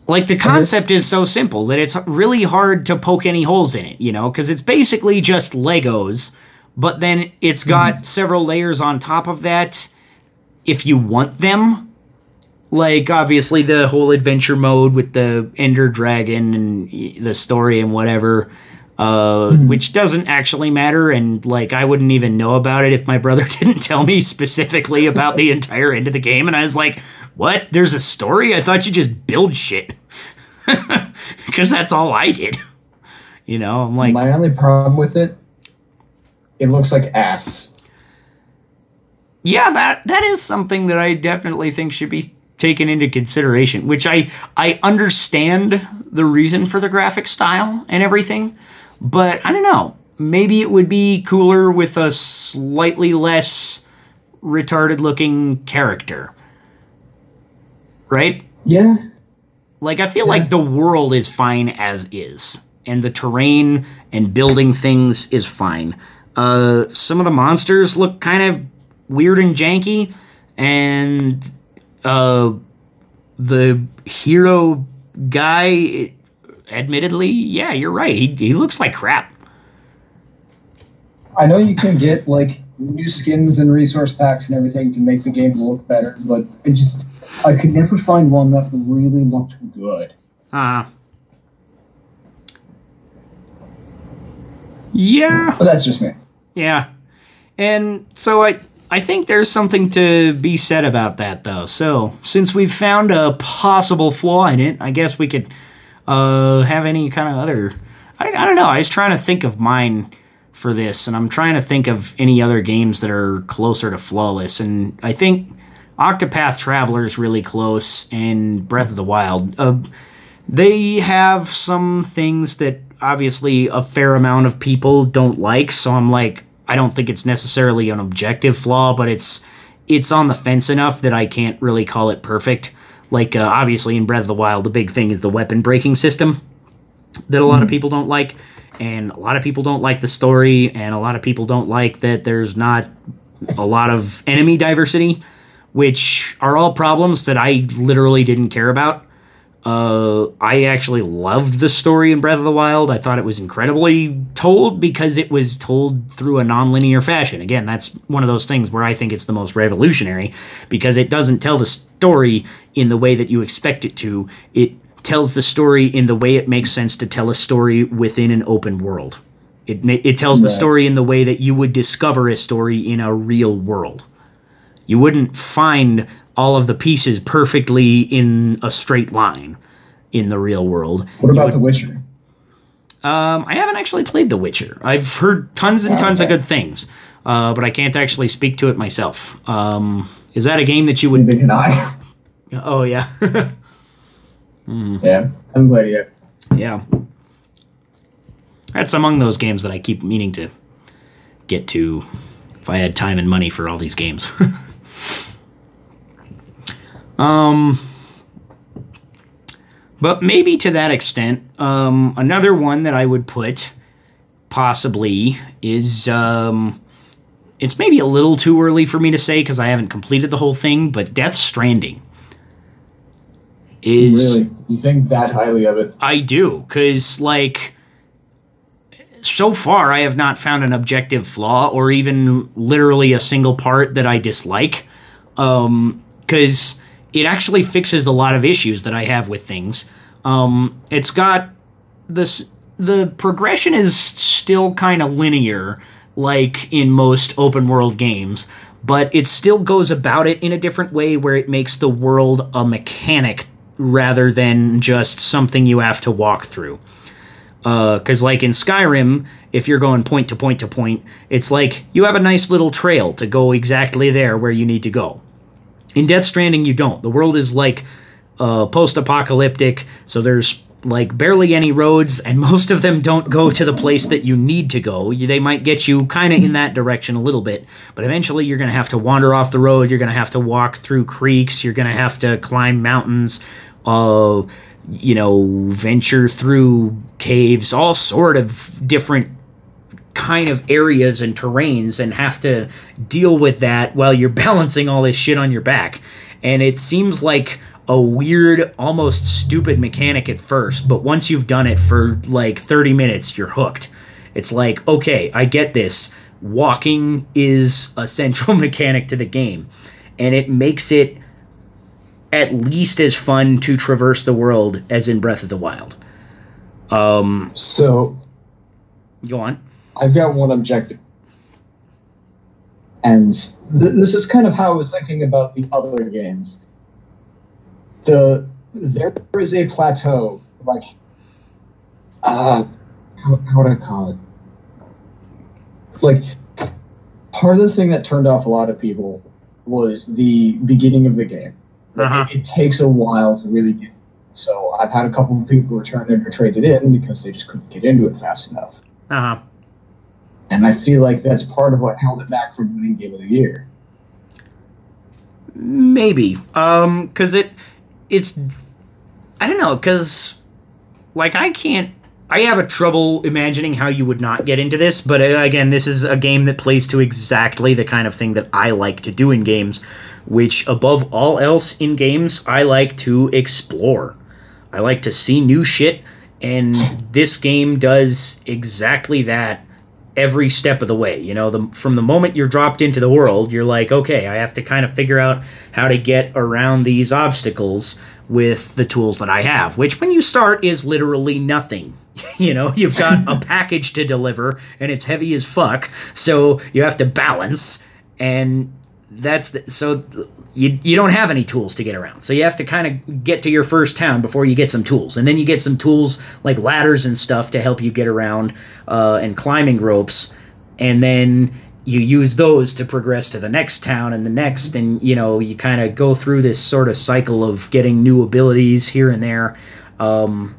like the concept is so simple that it's really hard to poke any holes in it, you know, cuz it's basically just Legos, but then it's got several layers on top of that if you want them like obviously the whole adventure mode with the ender dragon and the story and whatever uh, which doesn't actually matter and like i wouldn't even know about it if my brother didn't tell me specifically about the entire end of the game and i was like what? There's a story? I thought you just build shit. Because that's all i did. You know i'm like My only problem with it, it looks like ass. yeah that that is something that i definitely think should be taken into consideration which i i understand the reason for the graphic style and everything but i don't know maybe it would be cooler with a slightly less retarded looking character right Yeah. like I feel like the world is fine as is, and the terrain and building things is fine. Uh, some of the monsters look kind of weird and janky, and uh, the hero guy, admittedly, yeah, you're right. He he looks like crap. I know you can get like new skins and resource packs and everything to make the game look better, but it just I could never find one that really looked good. Uh yeah. But that's just me. Yeah. And so I I think there's something to be said about that though. So, since we've found a possible flaw in it, I guess we could uh have any kind of other I, I don't know. I was trying to think of mine for this and I'm trying to think of any other games that are closer to flawless and I think Octopath Traveler is really close and Breath of the Wild. Uh, they have some things that obviously a fair amount of people don't like so i'm like i don't think it's necessarily an objective flaw but it's it's on the fence enough that i can't really call it perfect. Like uh, obviously in breath of the wild the big thing is the weapon breaking system that a lot of people don't like. And a lot of people don't like the story and a lot of people don't like that there's not a lot of enemy diversity which are all problems that i literally didn't care about uh, I actually loved the story in Breath of the Wild. I thought it was incredibly told because it was told through a nonlinear fashion. Again, that's one of those things where I think it's the most revolutionary because it doesn't tell the story in the way that you expect it to. It tells the story in the way it makes sense to tell a story within an open world. It it tells the story in the way that you would discover a story in a real world. You wouldn't find all of the pieces perfectly in a straight line in the real world. What about would- The Witcher? um, I haven't actually played The Witcher. I've heard tons and tons of good things, uh, but I can't actually speak to it myself. Um, is that a game that you would? Neither can I. Oh yeah, yeah, I haven't played it yet. yeah. That's among those games that I keep meaning to get to if I had time and money for all these games. um, but maybe to that extent, um, another one that I would put possibly is um, it's maybe a little too early for me to say because I haven't completed the whole thing, but Death Stranding is. Really? You think that highly of it? I do, because, like, so far I have not found an objective flaw or even literally a single part that I dislike. Because it actually fixes a lot of issues that I have with things. Um, it's got this. The progression is still kind of linear, like in most open world games, but it still goes about it in a different way where it makes the world a mechanic rather than just something you have to walk through. Because, uh, like in Skyrim, if you're going point to point to point, it's like you have a nice little trail to go exactly there where you need to go. In Death Stranding, you don't. The world is like uh, post apocalyptic, so there's like barely any roads, and most of them don't go to the place that you need to go. They might get you kind of in that direction a little bit, but eventually you're going to have to wander off the road. You're going to have to walk through creeks. You're going to have to climb mountains. Uh, you know, venture through caves, all sort of different kind of areas and terrains and have to deal with that while you're balancing all this shit on your back. And it seems like a weird, almost stupid mechanic at first, but once you've done it for like 30 minutes, you're hooked. It's like, okay, I get this. Walking is a central mechanic to the game, and it makes it at least as fun to traverse the world as in Breath of the Wild. Um, so, go on. I've got one objective. And th- this is kind of how I was thinking about the other games. The there is a plateau, like uh how, how would I call it? Like part of the thing that turned off a lot of people was the beginning of the game. Like, uh-huh. it, it, takes a while to really get. So I've had a couple of people return it or traded in because they just couldn't get into it fast enough. Uh huh. And I feel like that's part of what held it back from winning Game of the Year. Maybe, um, because it, it's, I don't know, because, like, I can't. I have a trouble imagining how you would not get into this, but uh, again, this is a game that plays to exactly the kind of thing that I like to do in games, which, above all else in games, I like to explore. I like to see new shit, and this game does exactly that every step of the way. You know, the, from the moment you're dropped into the world, you're like, okay, I have to kind of figure out how to get around these obstacles with the tools that I have, which when you start is literally nothing. you know, you've got a package to deliver and it's heavy as fuck, so you have to balance and that's the, so you, you don't have any tools to get around. So you have to kind of get to your first town before you get some tools. And then you get some tools like ladders and stuff to help you get around uh, and climbing ropes. And then you use those to progress to the next town and the next. And, you know, you kind of go through this sort of cycle of getting new abilities here and there. Um,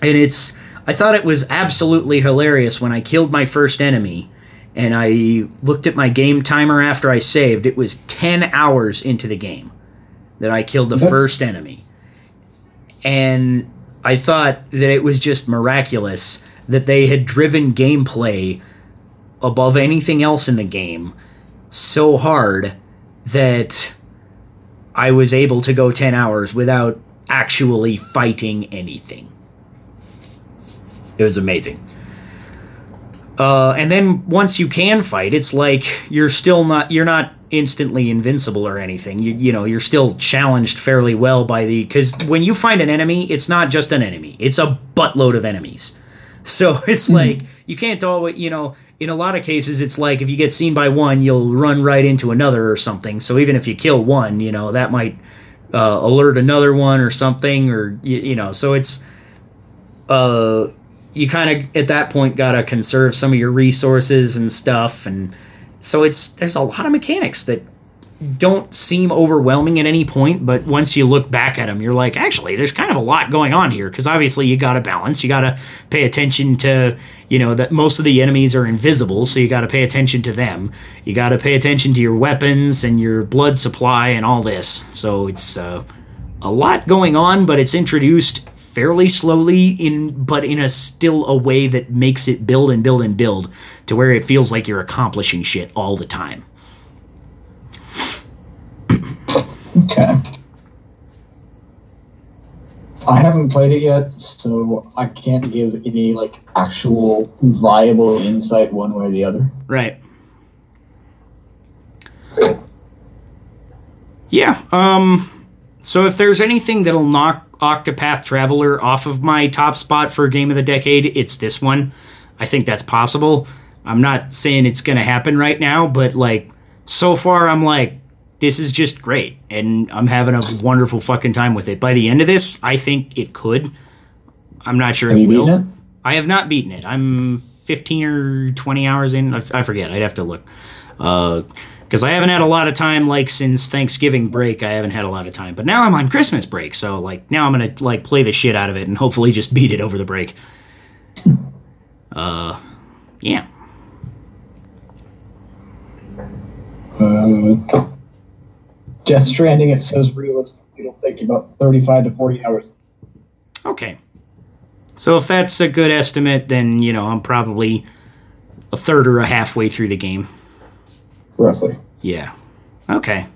and it's, I thought it was absolutely hilarious when I killed my first enemy and I looked at my game timer after I saved. It was 10 hours into the game that I killed the first enemy. And I thought that it was just miraculous that they had driven gameplay above anything else in the game so hard that I was able to go 10 hours without actually fighting anything. It was amazing. Uh, and then once you can fight, it's like you're still not you're not instantly invincible or anything. You you know you're still challenged fairly well by the because when you find an enemy, it's not just an enemy; it's a buttload of enemies. So it's mm-hmm. like you can't always you know in a lot of cases it's like if you get seen by one, you'll run right into another or something. So even if you kill one, you know that might uh, alert another one or something or you, you know so it's uh you kind of at that point gotta conserve some of your resources and stuff and so it's there's a lot of mechanics that don't seem overwhelming at any point but once you look back at them you're like actually there's kind of a lot going on here because obviously you gotta balance you gotta pay attention to you know that most of the enemies are invisible so you gotta pay attention to them. You gotta pay attention to your weapons and your blood supply and all this. So it's uh, a lot going on but it's introduced fairly slowly in but in a still a way that makes it build and build and build to where it feels like you're accomplishing shit all the time. okay. I haven't played it yet, so I can't give any like actual viable insight one way or the other. Right. Yeah. Um so if there's anything that'll knock Octopath Traveler off of my top spot for game of the decade, it's this one. I think that's possible. I'm not saying it's going to happen right now, but like so far I'm like this is just great and I'm having a wonderful fucking time with it. By the end of this, I think it could. I'm not sure Have it you will. it? I have not beaten it. I'm 15 or 20 hours in. I, I forget. I'd have to look. Uh, Because I haven't had a lot of time, like, since Thanksgiving break, I haven't had a lot of time. But now I'm on Christmas break, so, like, now I'm going to, like, play the shit out of it and hopefully just beat it over the break. Uh, yeah. Uh, Death Stranding, it says realistic. it'll take you about 35 to 40 hours. Okay. So if that's a good estimate, then, you know, I'm probably a third or a halfway through the game. Roughly. Yeah. Okay.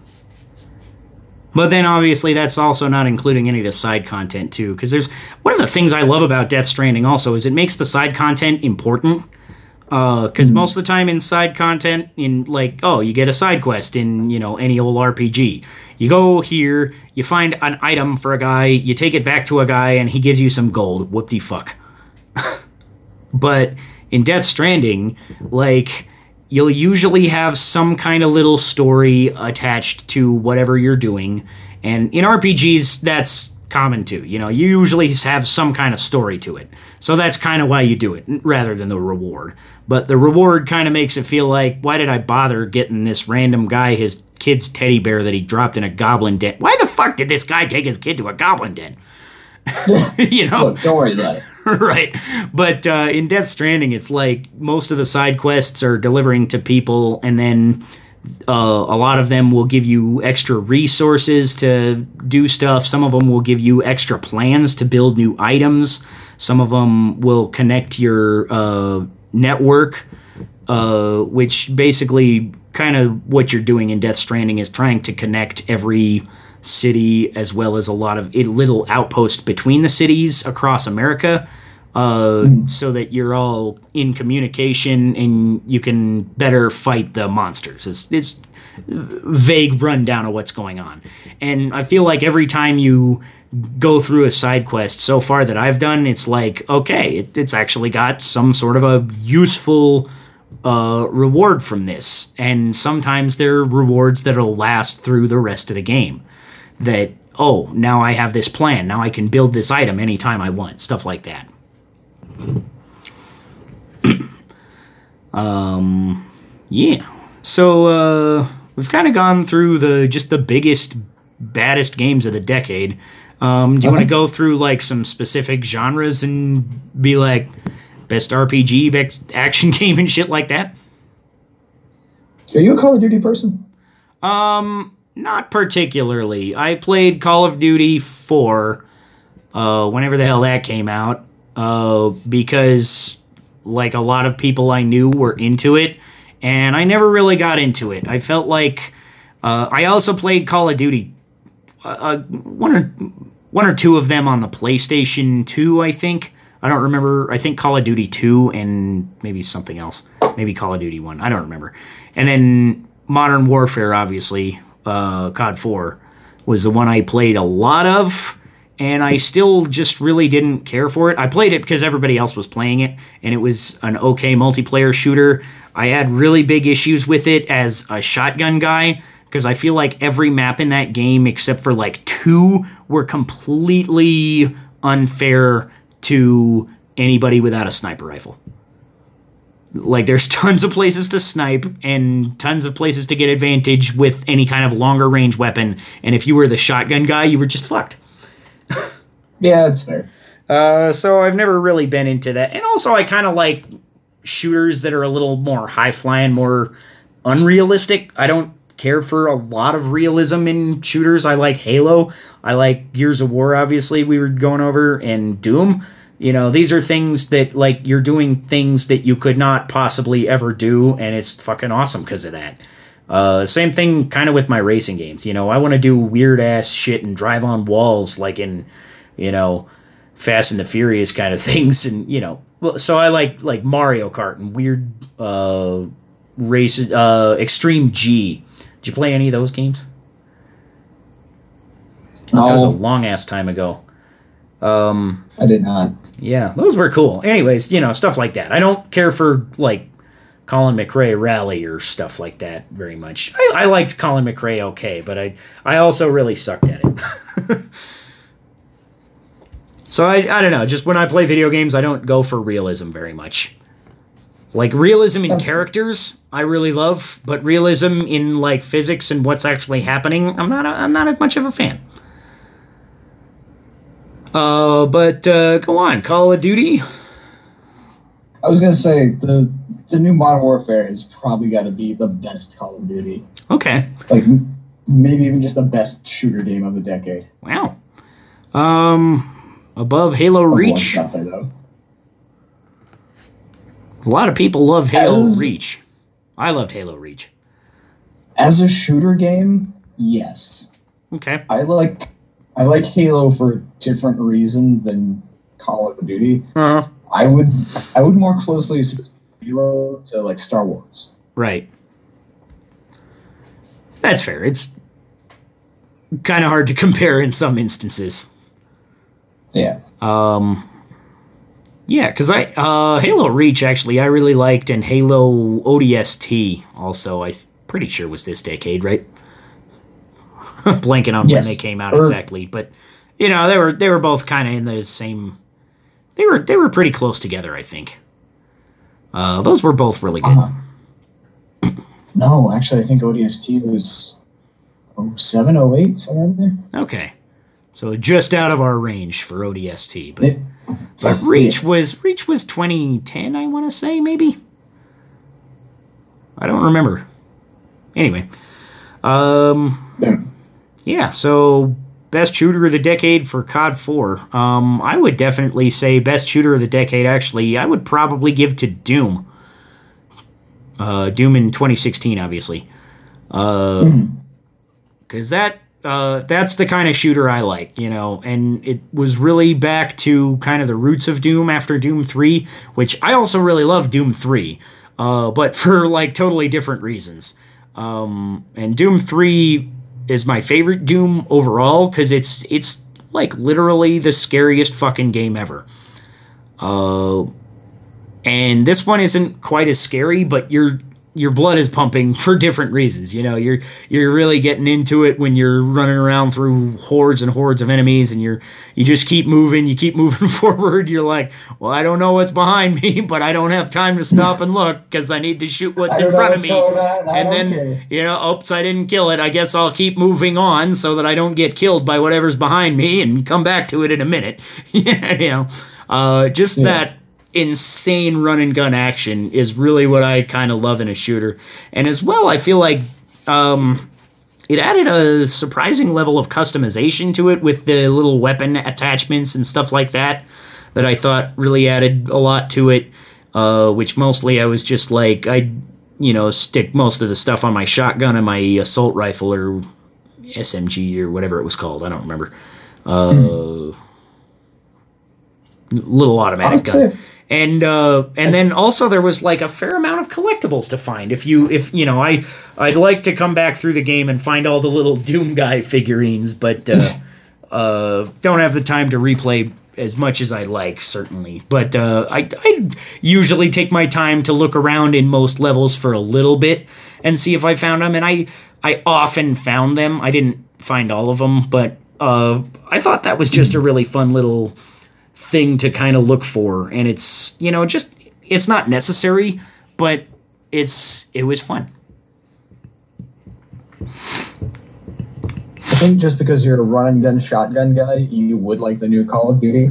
But then obviously that's also not including any of the side content too, because there's one of the things I love about Death Stranding also is it makes the side content important. Uh, because hmm. most of the time in side content, in like, oh, you get a side quest in you know any old RPG. You go here, you find an item for a guy, you take it back to a guy, and he gives you some gold. Whoop de fuck. But in Death Stranding, like you'll usually have some kind of little story attached to whatever you're doing. And in RPGs, that's common too. You know, you usually have some kind of story to it. So that's kind of why you do it rather than the reward. But the reward kind of makes it feel like, why did I bother getting this random guy his kid's teddy bear that he dropped in a goblin den? Why the fuck did this guy take his kid to a goblin den? you know? Look, don't worry about it. right. But uh, in Death Stranding, it's like most of the side quests are delivering to people, and then uh, a lot of them will give you extra resources to do stuff. Some of them will give you extra plans to build new items. Some of them will connect your uh, network, uh, which basically kind of what you're doing in Death Stranding is trying to connect every city as well as a lot of little outposts between the cities across America. Uh, so that you're all in communication and you can better fight the monsters. It's, it's vague rundown of what's going on. And I feel like every time you go through a side quest so far that I've done, it's like, okay, it, it's actually got some sort of a useful uh, reward from this. And sometimes there are rewards that'll last through the rest of the game. That, oh, now I have this plan. Now I can build this item anytime I want. Stuff like that. um, yeah. So, uh, we've kind of gone through the just the biggest, baddest games of the decade. Um, do you want to go through like some specific genres and be like best RPG, best action game, and shit like that? Are you a Call of Duty person? Um, not particularly. I played Call of Duty 4, uh, whenever the hell that came out, uh, because like a lot of people I knew were into it, and I never really got into it. I felt like uh, I also played Call of Duty, uh, one or one or two of them on the PlayStation 2, I think. I don't remember. I think Call of Duty 2 and maybe something else. Maybe Call of Duty 1. I don't remember. And then Modern Warfare, obviously, uh, COD 4 was the one I played a lot of. And I still just really didn't care for it. I played it because everybody else was playing it, and it was an okay multiplayer shooter. I had really big issues with it as a shotgun guy because I feel like every map in that game, except for like two, were completely unfair to anybody without a sniper rifle. Like there's tons of places to snipe and tons of places to get advantage with any kind of longer range weapon. And if you were the shotgun guy, you were just fucked. Yeah, that's fair. Uh, so I've never really been into that. And also, I kind of like shooters that are a little more high flying, more unrealistic. I don't care for a lot of realism in shooters. I like Halo. I like Gears of War, obviously, we were going over, and Doom. You know, these are things that, like, you're doing things that you could not possibly ever do, and it's fucking awesome because of that. Uh, same thing kind of with my racing games. You know, I want to do weird ass shit and drive on walls like in, you know, Fast and the Furious kind of things, and you know, so I like like Mario Kart and weird uh, race, uh, Extreme G. Did you play any of those games? That was a long ass time ago. Um, I did not. yeah, those were cool. Anyways, you know, stuff like that. I don't care for like Colin McRae rally or stuff like that very much. I, I liked Colin McRae okay, but I I also really sucked at it. so I I don't know. Just when I play video games, I don't go for realism very much. Like realism in characters, I really love, but realism in like physics and what's actually happening, I'm not. A, I'm not as much of a fan. Uh, but uh, go on, Call of Duty. I was gonna say the the new Modern Warfare is probably got to be the best Call of Duty. Okay. Like maybe even just the best shooter game of the decade. Wow. Um, above Halo Reach. though. A lot of people love Halo As- Reach. I loved Halo Reach. As a shooter game, yes. Okay. I like I like Halo for a different reason than Call of Duty. Uh, I would I would more closely Halo to like Star Wars. right. That's fair. It's kind of hard to compare in some instances. Yeah. Um, yeah, because I uh, Halo Reach actually I really liked, and Halo ODST also I th- pretty sure was this decade, right? Blanking on Yes. when they came out Or- exactly, but you know they were they were both kind of in the same. They were they were pretty close together, I think. Uh, those were both really good. Uh, no, actually I think ODST was 07, 08, somewhere there. Okay, so just out of our range for ODST, but It- but Reach was Reach was 2010, I want to say maybe. I don't remember. Anyway, um, yeah. Yeah. So best shooter of the decade for COD 4. Um, I would definitely say best shooter of the decade. Actually, I would probably give to Doom. Uh, Doom in 2016, obviously. because that uh, that's the kind of shooter I like, you know, and it was really back to kind of the roots of Doom after Doom 3, which I also really love Doom 3, uh, but for like totally different reasons. Um, and Doom 3 is my favorite Doom overall because it's it's like literally the scariest fucking game ever. Uh, and this one isn't quite as scary, but your your blood is pumping for different reasons. You know, you're you're really getting into it when you're running around through hordes and hordes of enemies, and you're you just keep moving, you keep moving forward. You're like, well, I don't know what's behind me, but I don't have time to stop and look because I need to shoot what's in front of me. going on, I And then care. you know, oops, I didn't kill it. I guess I'll keep moving on so that I don't get killed by whatever's behind me and come back to it in a minute. yeah, you know, uh, just Yeah. that insane run and gun action is really what I kind of love in a shooter. And as well, I feel like um, it added a surprising level of customization to it with the little weapon attachments and stuff like that that I thought really added a lot to it. Uh, which mostly I was just like I, you know, stick most of the stuff on my shotgun and my assault rifle or SMG or whatever it was called. I don't remember. Uh, little automatic gun say- and uh, and then also there was like a fair amount of collectibles to find. If you if you know, I I'd like to come back through the game and find all the little Doom guy figurines, but uh, uh, don't have the time to replay as much as I like certainly. But uh, I I usually take my time to look around in most levels for a little bit and see if I found them, and I I often found them. I didn't find all of them, but uh, I thought that was just a really fun little thing to kind of look for and it's you know just it's not necessary but it's it was fun I think just because you're a run and gun shotgun guy, you would like the new Call of Duty.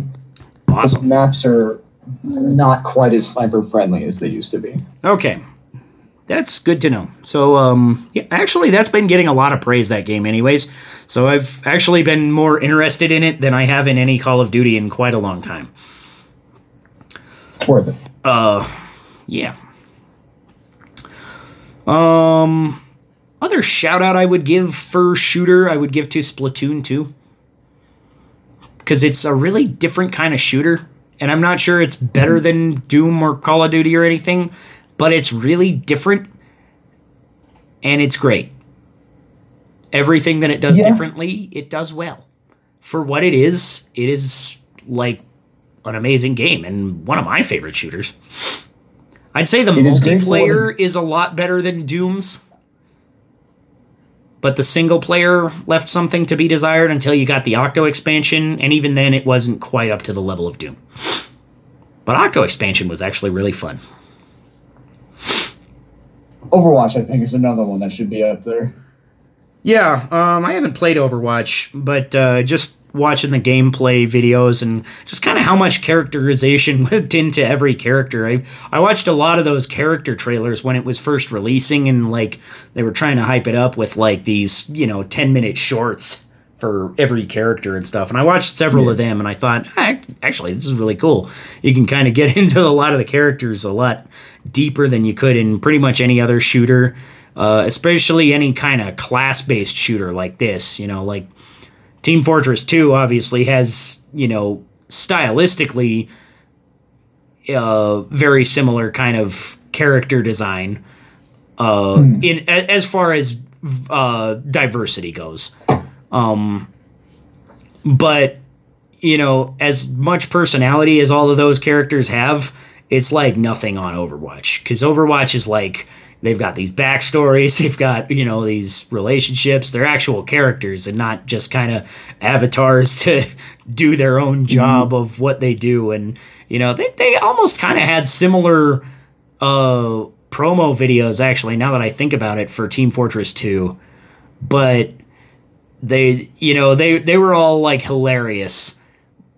awesome Maps are not quite as sniper friendly as they used to be. okay that's good to know. So um yeah actually that's been getting a lot of praise that game anyways. So i've actually been more interested in it than i have in any call of duty in quite a long time. It's worth it. yeah. Um other shout out i would give for shooter i would give to splatoon 2 because it's a really different kind of shooter and i'm not sure it's better than doom or call of duty or anything but it's really different and it's great everything that it does Yeah. differently it does well for what it is it is like an amazing game and one of my favorite shooters. I'd say the It is multiplayer for- is a lot better than Doom's. But the single player left something to be desired until you got the Octo expansion, and even then it wasn't quite up to the level of Doom. But Octo expansion was actually really fun. Overwatch, I think, is another one that should be up there. Yeah, um, I haven't played Overwatch, but uh, just watching the gameplay videos and just kind of how much characterization went into every character. I I watched a lot of those character trailers when it was first releasing, and like they were trying to hype it up with like these you know ten minute shorts for every character and stuff. And I watched several Yeah. of them, and I thought, ah, actually, this is really cool. You can kind of get into a lot of the characters a lot deeper than you could in pretty much any other shooter uh, especially any kind of class-based shooter like this. You know, like Team Fortress 2 obviously has, you know, stylistically uh, very similar kind of character design uh, in as far as uh, diversity goes. Um, but you know, as much personality as all of those characters have, it's like nothing on Overwatch. Because Overwatch is like they've got these backstories, they've got you know these relationships, they're actual characters and not just kind of avatars to do their own job of what they do. And you know, they they almost kind of had similar uh promo videos actually now that I think about it for Team Fortress 2 but they you know they they were all like hilarious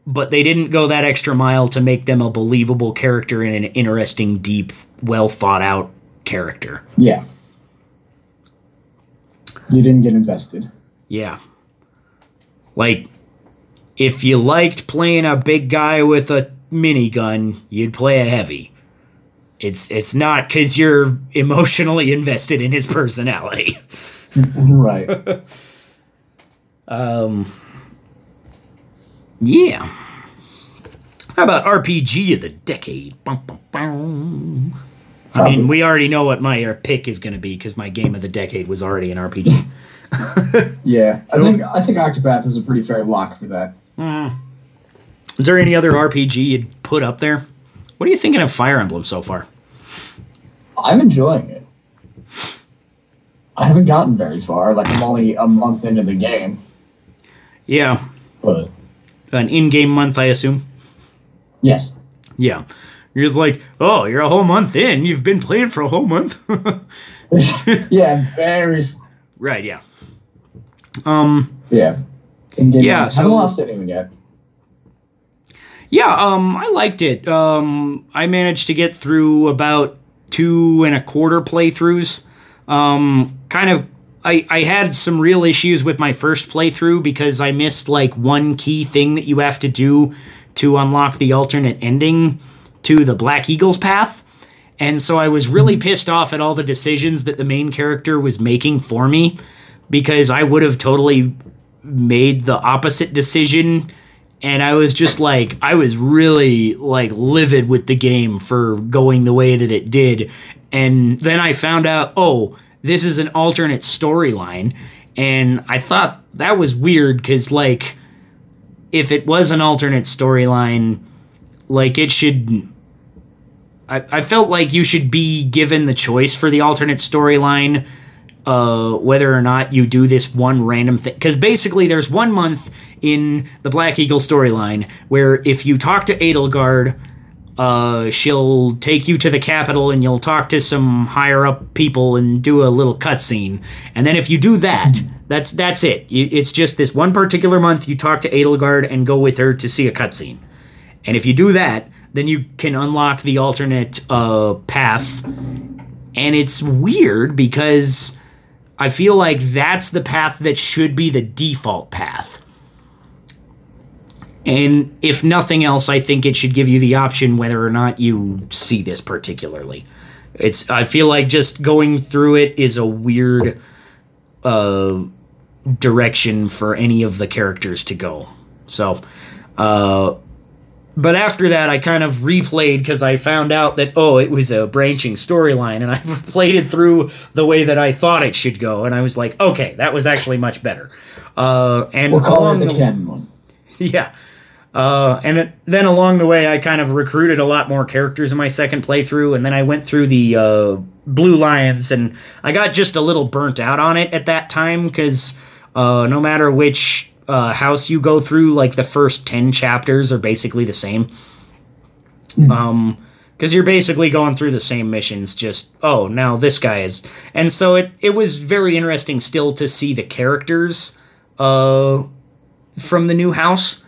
but they didn't go that extra mile to make them a believable character and an interesting deep well thought out character Yeah. You didn't get invested. yeah like if you liked playing a big guy with a minigun you'd play a heavy it's it's not because you're emotionally invested in his personality right. Yeah. How about RPG of the decade? Bum, bum, bum. I mean, we already know what my uh, pick is going to be because my game of the decade was already an RPG. Yeah. I think I think Octopath is a pretty fair lock for that. Is there any other RPG you'd put up there? What are you thinking of Fire Emblem so far? I'm enjoying it. I haven't gotten very far. Like I'm only a month into the game, Yeah, but an in-game month, I assume. yes. Yeah, you're just like, oh, you're a whole month in. You've been playing for a whole month. yeah, very. right? Yeah. Um. Yeah. In-game Yeah, mode. so- haven't lost anything yet. Yeah, um, I liked it. Um, I managed to get through about two and a quarter playthroughs. Um, kind of, I, I had some real issues with my first playthrough because I missed like one key thing that you have to do to unlock the alternate ending to the Black Eagles path. And so I was really hmm. pissed off at all the decisions that the main character was making for me because I would have totally made the opposite decision. And I was just like I was really like livid with the game for going the way that it did. And then I found out oh this is an alternate storyline and I thought that was weird cuz like if it was an alternate storyline like it should I, I felt like you should be given the choice for the alternate storyline uh, whether or not you do this one random thing. Because basically, there's one month in the Black Eagle storyline where if you talk to Edelgard, uh, she'll take you to the capital and you'll talk to some higher up people and do a little cutscene. And then if you do that, that's that's it. It's just this one particular month you talk to Edelgard and go with her to see a cutscene. And if you do that, then you can unlock the alternate uh, path. And it's weird because I feel like that's the path that should be the default path. And if nothing else, I think it should give you the option whether or not you see this particularly. It's I feel like just going through it is a weird uh, direction for any of the characters to go. So, uh, but after that, I kind of replayed because I found out that oh, it was a branching storyline, and I played it through the way that I thought it should go, and I was like, okay, that was actually much better. Uh, and We'll call it the the- canon one. yeah. Uh, and it, then along the way, I kind of recruited a lot more characters in my second playthrough, and then I went through the uh, Blue Lions, and I got just a little burnt out on it at that time because uh, no matter which uh, house you go through, like the first 10 chapters are basically the same. Um, because you're basically going through the same missions just oh now this guy is and so it it was very interesting still to see the characters uh from the new house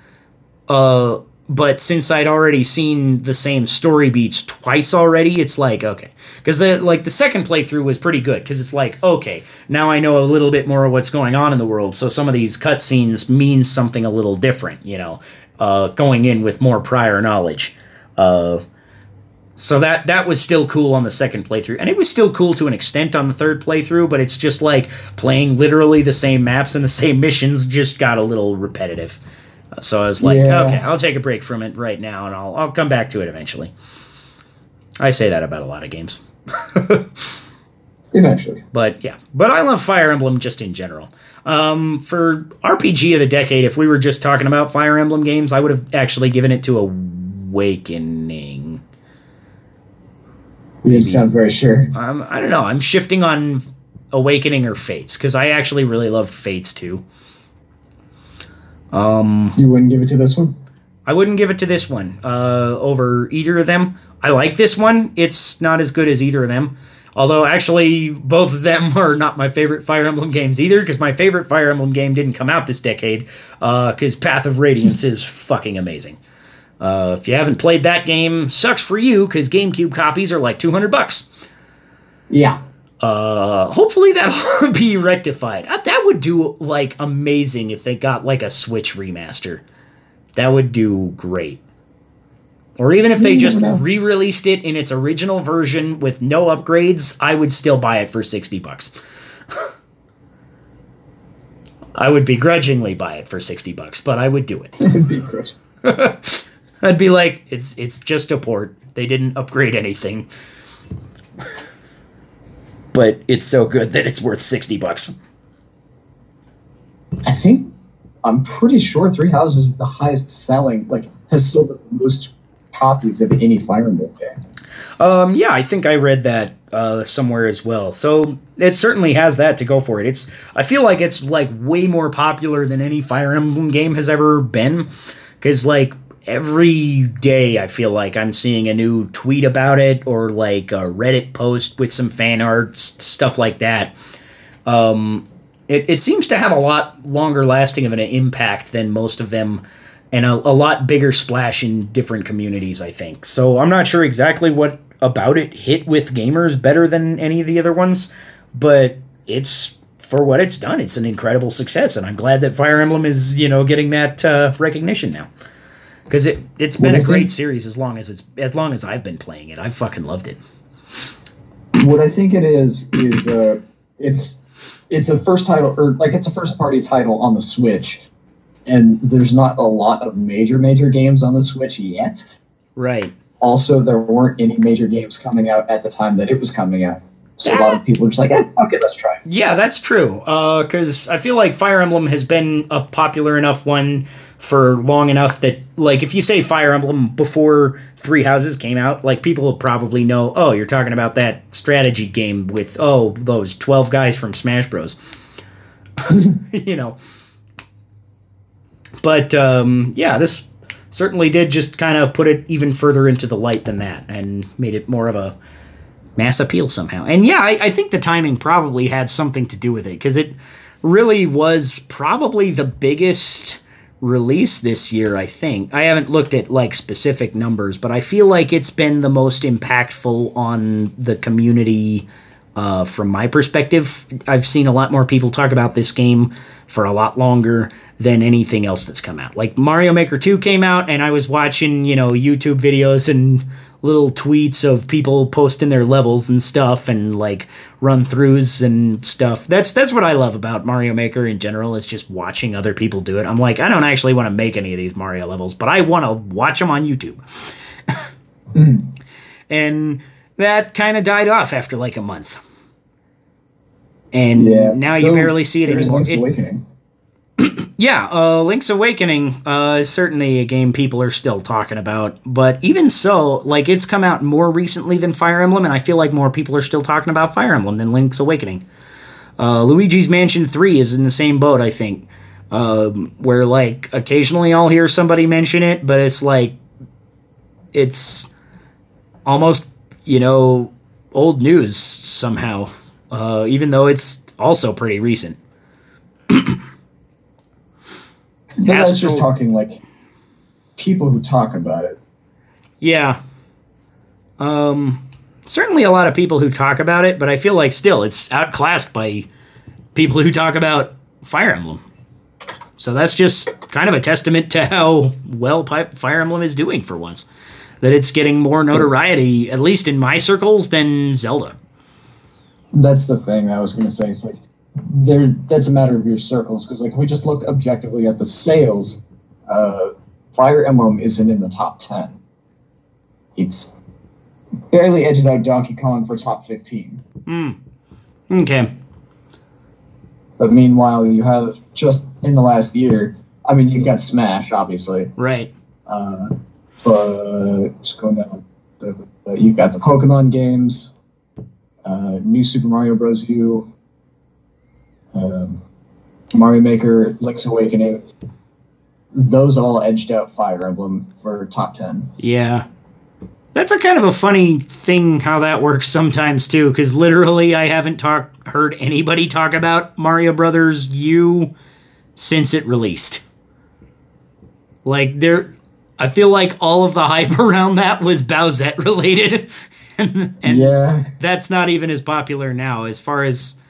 uh but since I'd already seen the same story beats twice already, it's like okay, because the like the second playthrough was pretty good because it's like okay, now I know a little bit more of what's going on in the world, so some of these cutscenes mean something a little different, you know, uh, going in with more prior knowledge. Uh, so that that was still cool on the second playthrough, and it was still cool to an extent on the third playthrough. But it's just like playing literally the same maps and the same missions just got a little repetitive. So I was like, Yeah. okay, I'll take a break from it right now, and I'll I'll come back to it eventually. I say that about a lot of games, Eventually. but yeah. But I love Fire Emblem just in general. Um, for RPG of the decade, if we were just talking about Fire Emblem games, I would have actually given it to Awakening. You didn't sound very sure. Um, I don't know. I'm shifting on Awakening or Fates because I actually really love Fates too. You wouldn't give it to this one? I wouldn't give it to this one uh, over either of them. I like this one. It's not as good as either of them. Although, actually, both of them are not my favorite Fire Emblem games either, because my favorite Fire Emblem game didn't come out this decade, because Path of Radiance is fucking amazing. Uh, if you haven't played that game, sucks for you, because GameCube copies are like 200 bucks. Yeah. Uh, hopefully that'll be rectified. Uh, That would do, like, amazing if they got, like, a Switch remaster. That would do great. Or even if they just never re-released it in its original version with no upgrades, I would still buy it for 60 bucks. I would begrudgingly buy it for 60 bucks, but I would do it. It'd be gross. I'd be like, it's it's just a port. They didn't upgrade anything. But it's so good that it's worth 60 bucks. I think I'm pretty sure Three Houses is the highest selling, like has sold the most copies of any Fire Emblem game. Um, yeah, I think I read that uh, somewhere as well. So it certainly has that to go for it. It's I feel like it's like way more popular than any Fire Emblem game has ever been, because like every day I feel like I'm seeing a new tweet about it or like a Reddit post with some fan art stuff like that. Um, it, it seems to have a lot longer lasting of an impact than most of them and a, a lot bigger splash in different communities i think so i'm not sure exactly what about it hit with gamers better than any of the other ones but it's for what it's done it's an incredible success and i'm glad that fire emblem is you know getting that uh, recognition now because it, it's been What a great it? series as long as it's as long as i've been playing it i've fucking loved it what I think it is is uh, it's it's a first title or like it's a first party title on the Switch, and there's not a lot of major major games on the Switch yet. right Also, there weren't any major games coming out at the time that it was coming out, so a lot of people are just like, eh, okay, let's try. it. Yeah, that's true. Because I feel like Fire Emblem has been a popular enough one for long enough that, like, if you say Fire Emblem before Three Houses came out, like, people will probably know, oh, you're talking about that strategy game with, oh, those 12 guys from Smash Bros. you know. But, um, yeah, this certainly did just kind of put it even further into the light than that and made it more of a mass appeal somehow. And yeah, I, I think the timing probably had something to do with it because it really was probably the biggest release this year. I think I haven't looked at like specific numbers, but I feel like it's been the most impactful on the community. Uh, from my perspective, I've seen a lot more people talk about this game for a lot longer than anything else that's come out. Like Mario Maker 2 came out, and I was watching, you know, YouTube videos and little tweets of people posting their levels and stuff and like run throughs and stuff. That's that's what I love about Mario Maker in general is just watching other people do it. I'm like, I don't actually want to make any of these Mario levels, but I want to watch them on YouTube. and that kind of died off after like a month. And Yeah. now you barely see it anymore. It- Awakening. yeah, uh, Link's Awakening uh, is certainly a game people are still talking about. But even so, like it's come out more recently than Fire Emblem, and I feel like more people are still talking about Fire Emblem than Link's Awakening. Uh, Luigi's Mansion 3 is in the same boat, I think. Um, where like occasionally I'll hear somebody mention it, but it's like it's almost you know old news somehow, uh, even though it's also pretty recent. But I was just talking like people who talk about it. Yeah. Um, certainly a lot of people who talk about it, but I feel like still it's outclassed by people who talk about Fire Emblem. So that's just kind of a testament to how well Fire Emblem is doing for once. That it's getting more notoriety, at least in my circles, than Zelda. That's the thing I was gonna say. It's like there. That's a matter of your circles because like if we just look objectively at the sales. Uh, Fire Emblem isn't in the top ten. It's barely edges out Donkey Kong for top fifteen. mm. Okay. But meanwhile, you have just in the last year. I mean, you've got Smash, obviously. Right. Uh, but just going down, the, the, you've got the Pokemon games, uh, New Super Mario Bros. U, um, Mario Maker, Link's Awakening. Those all edged out Fire Emblem for top ten. Yeah. That's a kind of a funny thing how that works sometimes too, because literally I haven't talk heard anybody talk about Mario Brothers U since it released. Like there, I feel like all of the hype around that was Bowsette related, and, and yeah, that's not even as popular now as far as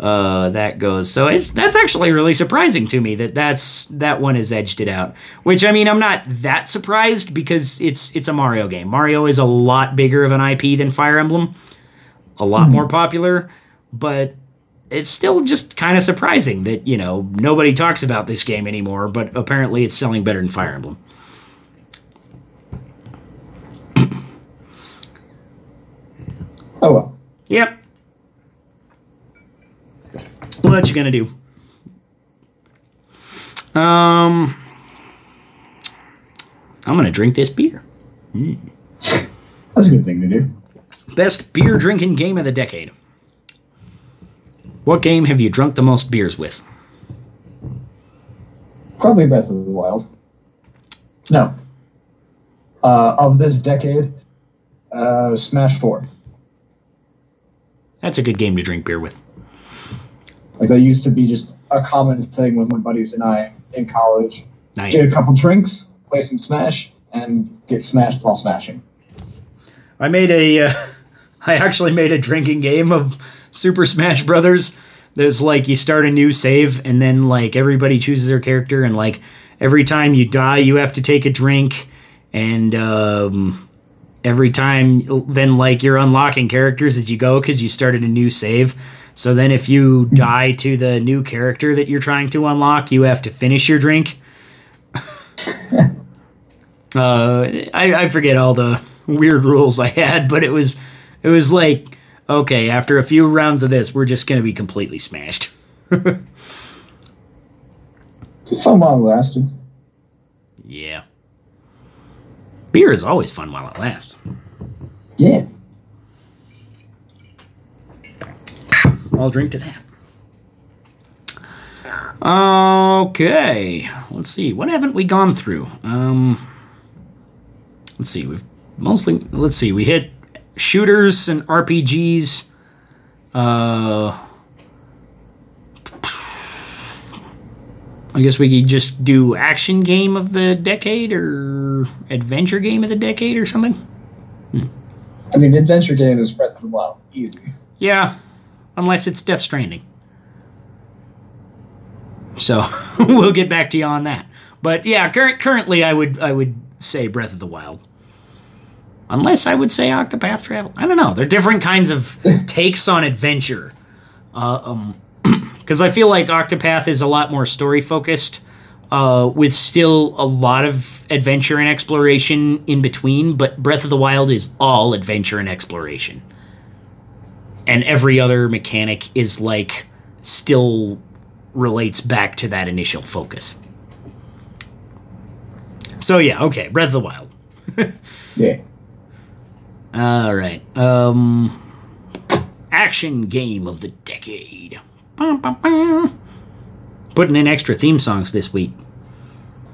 uh, that goes. So it's that's actually really surprising to me that that's that one has edged it out. Which I mean, I'm not that surprised because it's it's a Mario game. Mario is a lot bigger of an IP than Fire Emblem, a lot more popular, but it's still just kind of surprising that you know nobody talks about this game anymore. But apparently, it's selling better than Fire Emblem. oh well. Yep. What you gonna do? Um, I'm gonna drink this beer. That's a good thing to do. Best beer drinking game of the decade. What game have you drunk the most beers with? Probably Breath of the Wild. No. Uh, of this decade, uh, Smash Four. That's a good game to drink beer with. Like that used to be just a common thing with my buddies and I in college. Nice. Get a couple drinks, play some Smash, and get smashed while smashing. I made a. Uh, I actually made a drinking game of Super Smash Brothers. There's like you start a new save, and then like everybody chooses their character, and like every time you die, you have to take a drink, and um, every time then like you're unlocking characters as you go because you started a new save. So then if you die to the new character that you're trying to unlock, you have to finish your drink. uh, I, I forget all the weird rules I had, but it was it was like okay, after a few rounds of this, we're just gonna be completely smashed. Fun while it lasted. Yeah. Beer is always fun while it lasts. Yeah. I'll drink to that. Okay, let's see. What haven't we gone through? Um, let's see. We've mostly. Let's see. We hit shooters and RPGs. Uh, I guess we could just do action game of the decade or adventure game of the decade or something. I mean, adventure game is Breath of the Wild. Easy. Yeah, unless it's Death Stranding. So we'll get back to you on that. But yeah, cur- currently I would I would say Breath of the Wild. Unless I would say Octopath Traveler. I don't know. They're different kinds of takes on adventure. Uh, um, because I feel like Octopath is a lot more story focused, uh, with still a lot of adventure and exploration in between. But Breath of the Wild is all adventure and exploration, and every other mechanic is like still relates back to that initial focus. So yeah, okay, Breath of the Wild. Yeah. All right. Um action game of the decade. Bum, bum, bum. Putting in extra theme songs this week,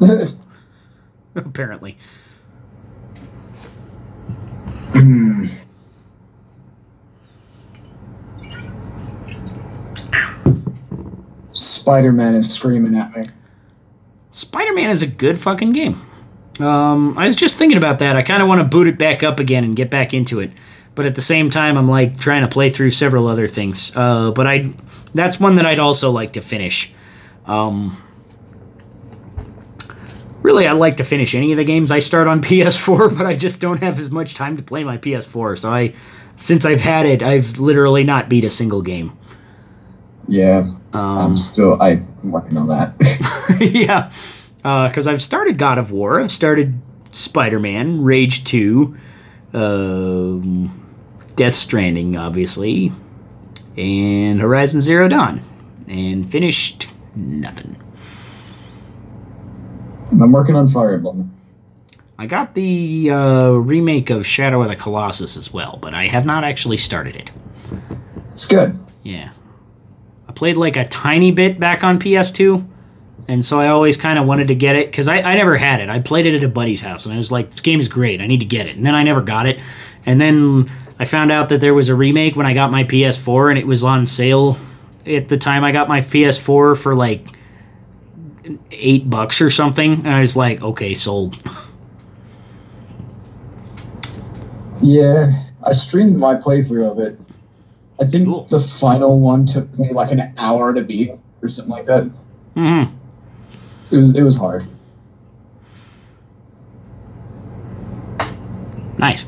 apparently. Spider Man is screaming at me. Spider Man is a good fucking game. Um, I was just thinking about that. I kind of want to boot it back up again and get back into it, but at the same time, I'm like trying to play through several other things. Uh, but I, that's one that I'd also like to finish. Um, really, I'd like to finish any of the games I start on PS4, but I just don't have as much time to play my PS4. So I, since I've had it, I've literally not beat a single game. Yeah. Um, I'm still I'm working on that. yeah, because I've started God of War, I've started Spider Man, Rage Two, um, Death Stranding, obviously, and Horizon Zero Dawn, and finished nothing. I'm working on Fire Emblem. I got the uh, remake of Shadow of the Colossus as well, but I have not actually started it. It's good. Yeah. Played like a tiny bit back on PS2, and so I always kind of wanted to get it because I, I never had it. I played it at a buddy's house, and I was like, this game is great. I need to get it. And then I never got it. And then I found out that there was a remake when I got my PS4, and it was on sale at the time I got my PS4 for like eight bucks or something. And I was like, okay, sold. Yeah. I streamed my playthrough of it. I think Cool. the final one took me like an hour to beat or something like that. hmm It was it was hard. Nice.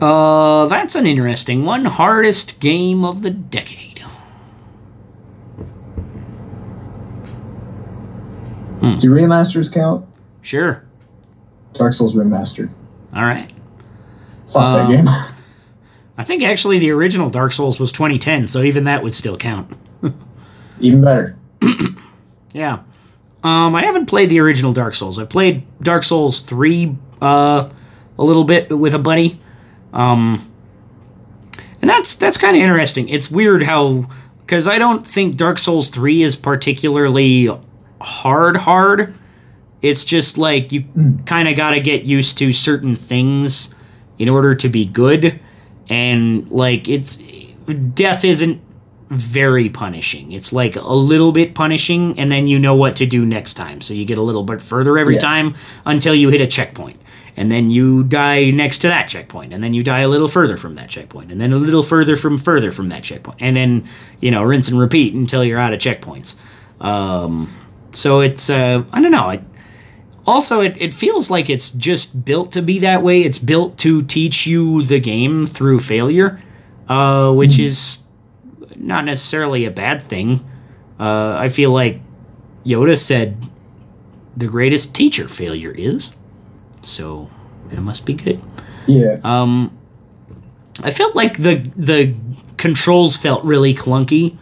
Uh, that's an interesting one. Hardest game of the decade. Do remasters count? Sure. Dark Souls remastered. All right. Fuck Uh, that game. I think actually the original Dark Souls was 2010, so even that would still count. Even better. Yeah. Um, I haven't played the original Dark Souls. I've played Dark Souls 3 uh, a little bit with a buddy. Um, and that's that's kind of interesting. It's weird how cuz I don't think Dark Souls 3 is particularly hard hard. It's just like you kind of got to get used to certain things in order to be good and like it's death isn't very punishing. It's like a little bit punishing, and then you know what to do next time. So you get a little bit further every Yeah. time until you hit a checkpoint. And then you die next to that checkpoint, and then you die a little further from that checkpoint, and then a little further from further from that checkpoint, and then you know rinse and repeat until you're out of checkpoints. Um, so it's uh, I don't know. It, also, it, it feels like it's just built to be that way. It's built to teach you the game through failure, uh, which is not necessarily a bad thing. Uh, I feel like Yoda said the greatest teacher failure is. So it must be good. Yeah. Um, I felt like the the controls felt really clunky,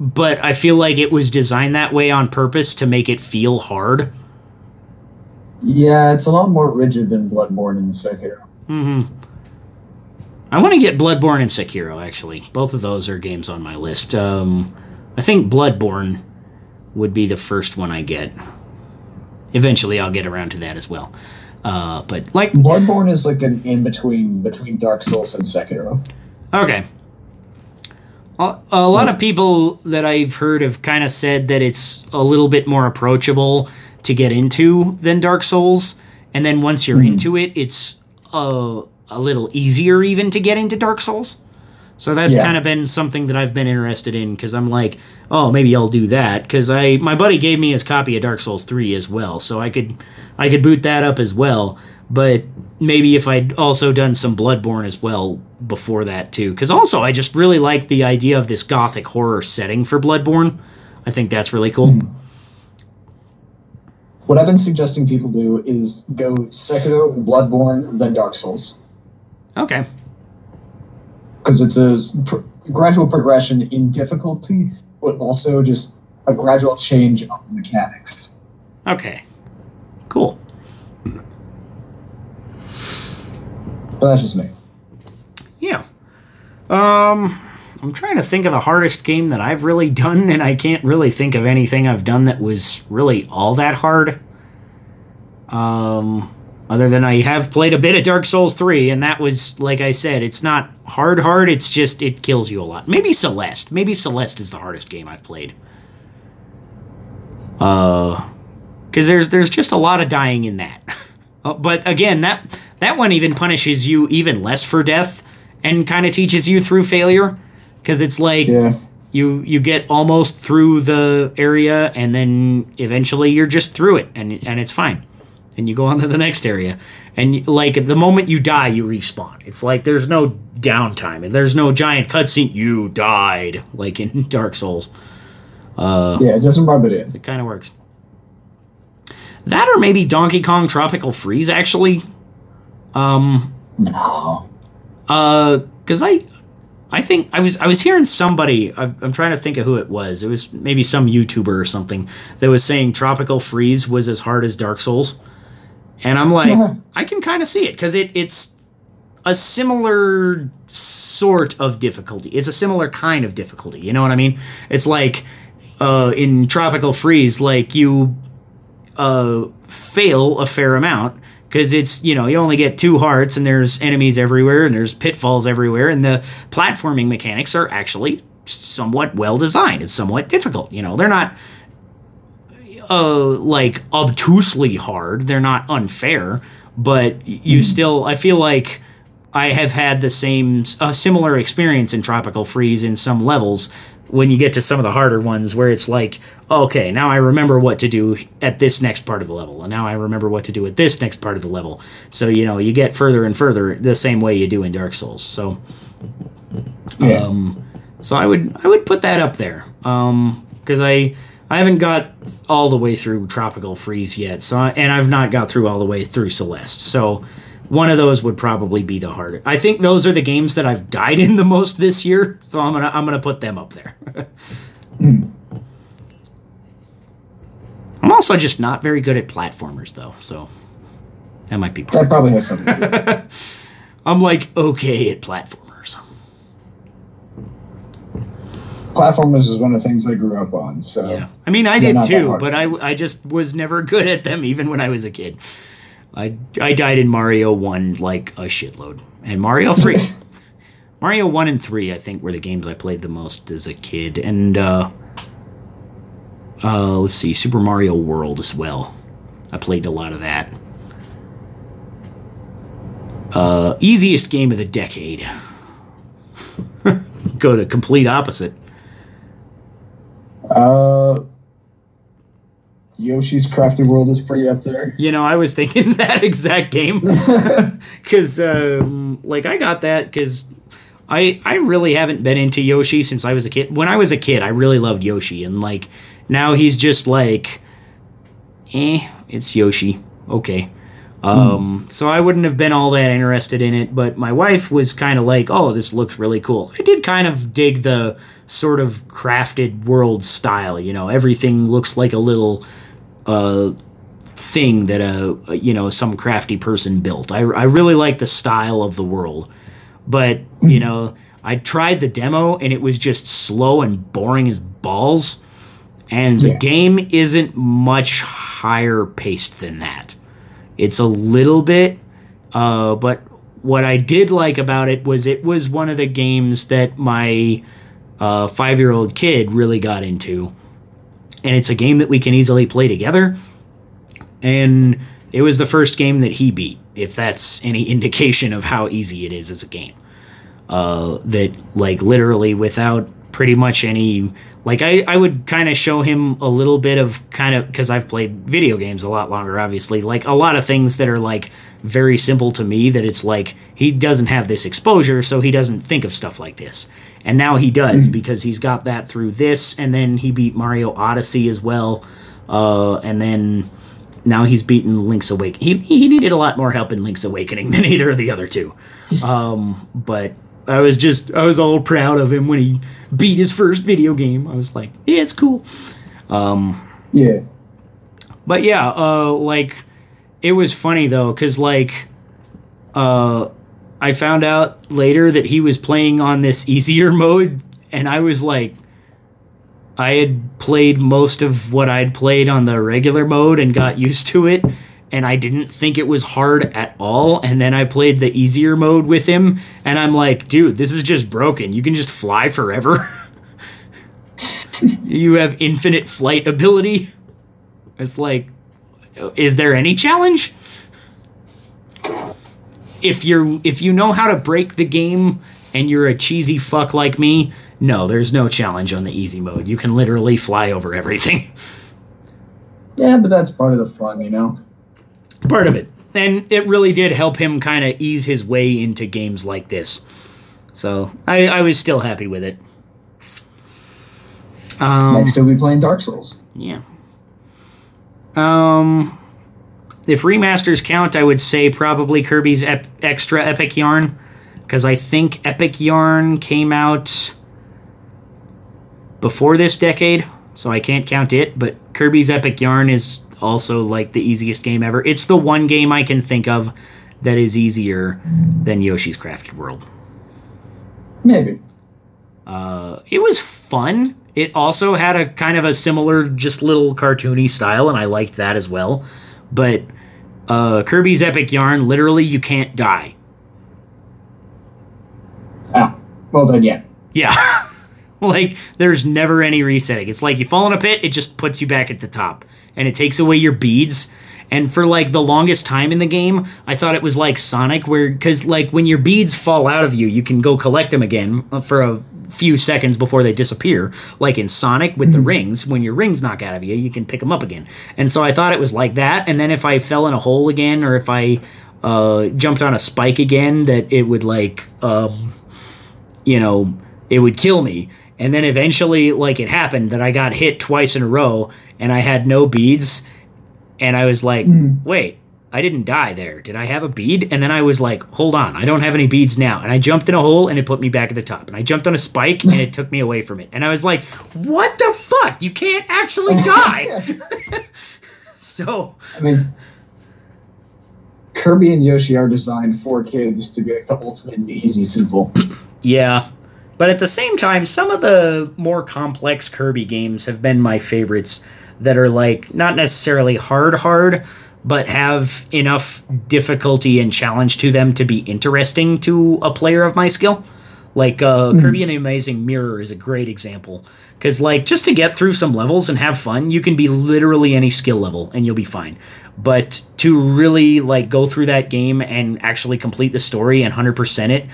but I feel like it was designed that way on purpose to make it feel hard. Yeah, it's a lot more rigid than Bloodborne and Sekiro. hmm I want to get Bloodborne and Sekiro. Actually, both of those are games on my list. Um, I think Bloodborne would be the first one I get. Eventually, I'll get around to that as well. Uh, but like, Bloodborne is like an in between between Dark Souls and Sekiro. okay. A, a lot of people that I've heard have kind of said that it's a little bit more approachable to get into than Dark Souls, and then once you're hmm. into it, it's a, a little easier even to get into Dark Souls. So that's Yeah. kind of been something that I've been interested in because I'm like, oh, maybe I'll do that because I my buddy gave me his copy of Dark Souls three as well, so I could I could boot that up as well. But maybe if I'd also done some Bloodborne as well before that too, because also I just really like the idea of this gothic horror setting for Bloodborne. I think that's really cool. Hmm. What I've been suggesting people do is go Sekiro, Bloodborne, then Dark Souls. Okay. because it's a pr- gradual progression in difficulty but also just a gradual change of mechanics. Okay. Cool. But that's just me. Yeah. Um, I'm trying to think of the hardest game that I've really done, and I can't really think of anything I've done that was really all that hard. Um, other than I have played a bit of Dark Souls 3, and that was, like I said, it's not hard, hard, it's just, it kills you a lot. Maybe Celeste. Maybe Celeste is the hardest game I've played. Uh, because there's there's just a lot of dying in that. Uh, but again, that that one even punishes you even less for death and kind of teaches you through failure because it's like Yeah. you you get almost through the area and then eventually you're just through it and and it's fine. And you go on to the next area. And like the moment you die you respawn. It's like there's no downtime. And there's no giant cutscene. You died like in dark souls. Yeah, it doesn't rub it. in. it kind of works. That or maybe donkey kong tropical freeze actually. Um No. Uh, because I, I think I was I was hearing somebody. I'm, I'm trying to think of who it was. It was maybe some YouTuber or something that was saying Tropical Freeze was as hard as Dark Souls, and I'm like, Yeah. I can kind of see it because it it's a similar sort of difficulty. It's a similar kind of difficulty. You know what I mean? It's like uh, in Tropical Freeze, like you uh, fail a fair amount because it's you know you only get two hearts and there's enemies everywhere and there's pitfalls everywhere and the platforming mechanics are actually somewhat well designed it's somewhat difficult you know. They're not uh like obtusely hard. They're not unfair but you still i feel like i have had the same a similar experience in tropical freeze in some levels when you get to some of the harder ones where it's like okay now i remember what to do at this next part of the level and now i remember what to do at this next part of the level so you know you get further and further the same way you do in dark souls so Yeah. um, so I would I would put that up there um because I I haven't got all the way through Tropical Freeze yet. So I, and I've not got through all the way through Celeste. So one of those would probably be the hardest. I think those are the games that I've died in the most this year. So I'm gonna I'm gonna put them up there. I'm also just not very good at platformers though. So that might be. Part. that probably has something to do with it. I'm like okay at platformers. Platformers is one of the things I grew up on. So Yeah, I mean, I did too, but I, I just was never good at them, even when I was a kid. I, I died in Mario 1 like a shitload. And Mario 3. Mario 1 and 3, I think, were the games I played the most as a kid. And, uh, uh, let's see, Super Mario World as well. I played a lot of that. Uh, easiest game of the decade. Go to complete opposite. Uh, Yoshi's Crafted World is pretty up there. You know, I was thinking that exact game because, um, like, I got that because I I really haven't been into Yoshi since I was a kid. When I was a kid, I really loved Yoshi, and like now he's just like, eh, it's Yoshi. Okay. Um, so I wouldn't have been all that interested in it, but my wife was kind of like, "Oh, this looks really cool." I did kind of dig the sort of crafted world style. You know, everything looks like a little uh, thing that a you know some crafty person built. I, I really like the style of the world, but you know I tried the demo and it was just slow and boring as balls, and the game isn't much higher paced than that. It's a little bit, uh, but what I did like about it was it was one of the games that my uh, five year old kid really got into and it's a game that we can easily play together. And it was the first game that he beat, if that's any indication of how easy it is as a game. Uh, that like literally without pretty much any like I, I would kind of show him a little bit of kind of because I've played video games a lot longer, obviously. Like a lot of things that are like very simple to me that it's like he doesn't have this exposure, so he doesn't think of stuff like this. And now he does because he's got that through this, and then he beat Mario Odyssey as well. Uh, and then now he's beaten Link's Awakening. He, he needed a lot more help in Link's Awakening than either of the other two. Um, but I was just I was all proud of him when he beat his first video game. I was like, yeah, it's cool. Yeah. But yeah, uh, like it was funny though, cause like, uh, I found out later that he was playing on this easier mode, and I was like, I had played most of what I'd played on the regular mode and got used to it, and I didn't think it was hard at all. And then I played the easier mode with him, and I'm like, dude, this is just broken. You can just fly forever. you have infinite flight ability. It's like, is there any challenge? If you're if you know how to break the game and you're a cheesy fuck like me, no, there's no challenge on the easy mode. You can literally fly over everything. Yeah, but that's part of the fun, you know? Part of it. And it really did help him kind of ease his way into games like this. So I, I was still happy with it. Um, Next, he'll be playing Dark Souls. Yeah. Um, if remasters count, I would say probably Kirby's ep- extra Epic Yarn, because I think Epic Yarn came out before this decade, so I can't count it. But Kirby's Epic Yarn is also like the easiest game ever. It's the one game I can think of that is easier than Yoshi's Crafted World. Maybe. Uh, it was fun. It also had a kind of a similar, just little cartoony style, and I liked that as well. But uh, Kirby's Epic Yarn, literally, you can't die. Ah, well then, yeah. Yeah. like, there's never any resetting. It's like you fall in a pit, it just puts you back at the top. And it takes away your beads. And for like the longest time in the game, I thought it was like Sonic, where, because like when your beads fall out of you, you can go collect them again uh, for a few seconds before they disappear. Like in Sonic with the rings, when your rings knock out of you, you can pick them up again. And so I thought it was like that. And then if I fell in a hole again, or if I uh, jumped on a spike again, that it would like, um, you know, it would kill me. And then eventually, like it happened that I got hit twice in a row and I had no beads. And I was like, wait, I didn't die there. Did I have a bead? And then I was like, hold on, I don't have any beads now. And I jumped in a hole and it put me back at the top. And I jumped on a spike and it took me away from it. And I was like, what the fuck? You can't actually die. so, I mean, Kirby and Yoshi are designed for kids to be like the ultimate and easy simple. Yeah. But at the same time, some of the more complex Kirby games have been my favorites that are like not necessarily hard hard, but have enough difficulty and challenge to them to be interesting to a player of my skill. Like uh, Kirby and the Amazing Mirror is a great example. Because, like, just to get through some levels and have fun, you can be literally any skill level and you'll be fine. But to really, like, go through that game and actually complete the story and 100% it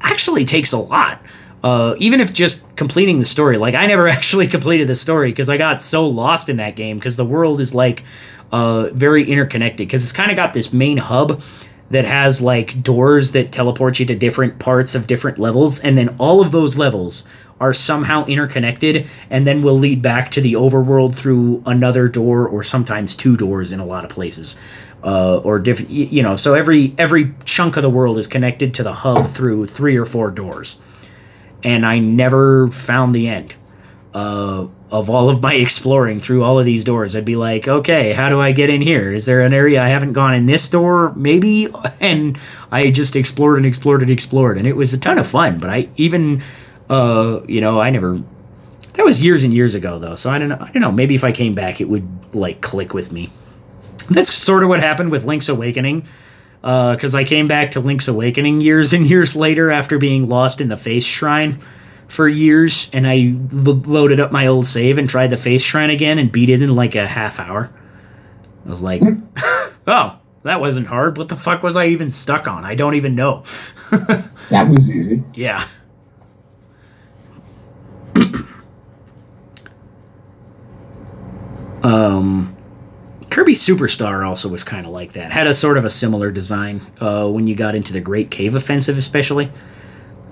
actually takes a lot. Uh, even if just completing the story, like I never actually completed the story because I got so lost in that game because the world is like uh, very interconnected because it's kind of got this main hub that has like doors that teleport you to different parts of different levels, and then all of those levels are somehow interconnected and then will lead back to the overworld through another door or sometimes two doors in a lot of places uh, or different you know so every every chunk of the world is connected to the hub through three or four doors. And i never found the end. Uh, of all of my exploring through all of these doors. I'd be like okay how do i get in here? Is there an area i haven't gone in this door? Maybe? And i just explored and explored and explored. And it was a ton of fun but i even uh, you know i never that was years and years ago though. So i don't know i don't know. Maybe if i came back it would like click with me. That's sort of what happened with Link's Awakening. Because I came back to Link's Awakening years and years later after being lost in the Face Shrine for years, and I lo- loaded up my old save and tried the Face Shrine again and beat it in like a half hour. I was like, oh, that wasn't hard. What the fuck was I even stuck on? I don't even know. That was easy. Yeah. um, Kirby Superstar also was kind of like that. Had a sort of a similar design uh, when you got into the Great Cave Offensive, especially.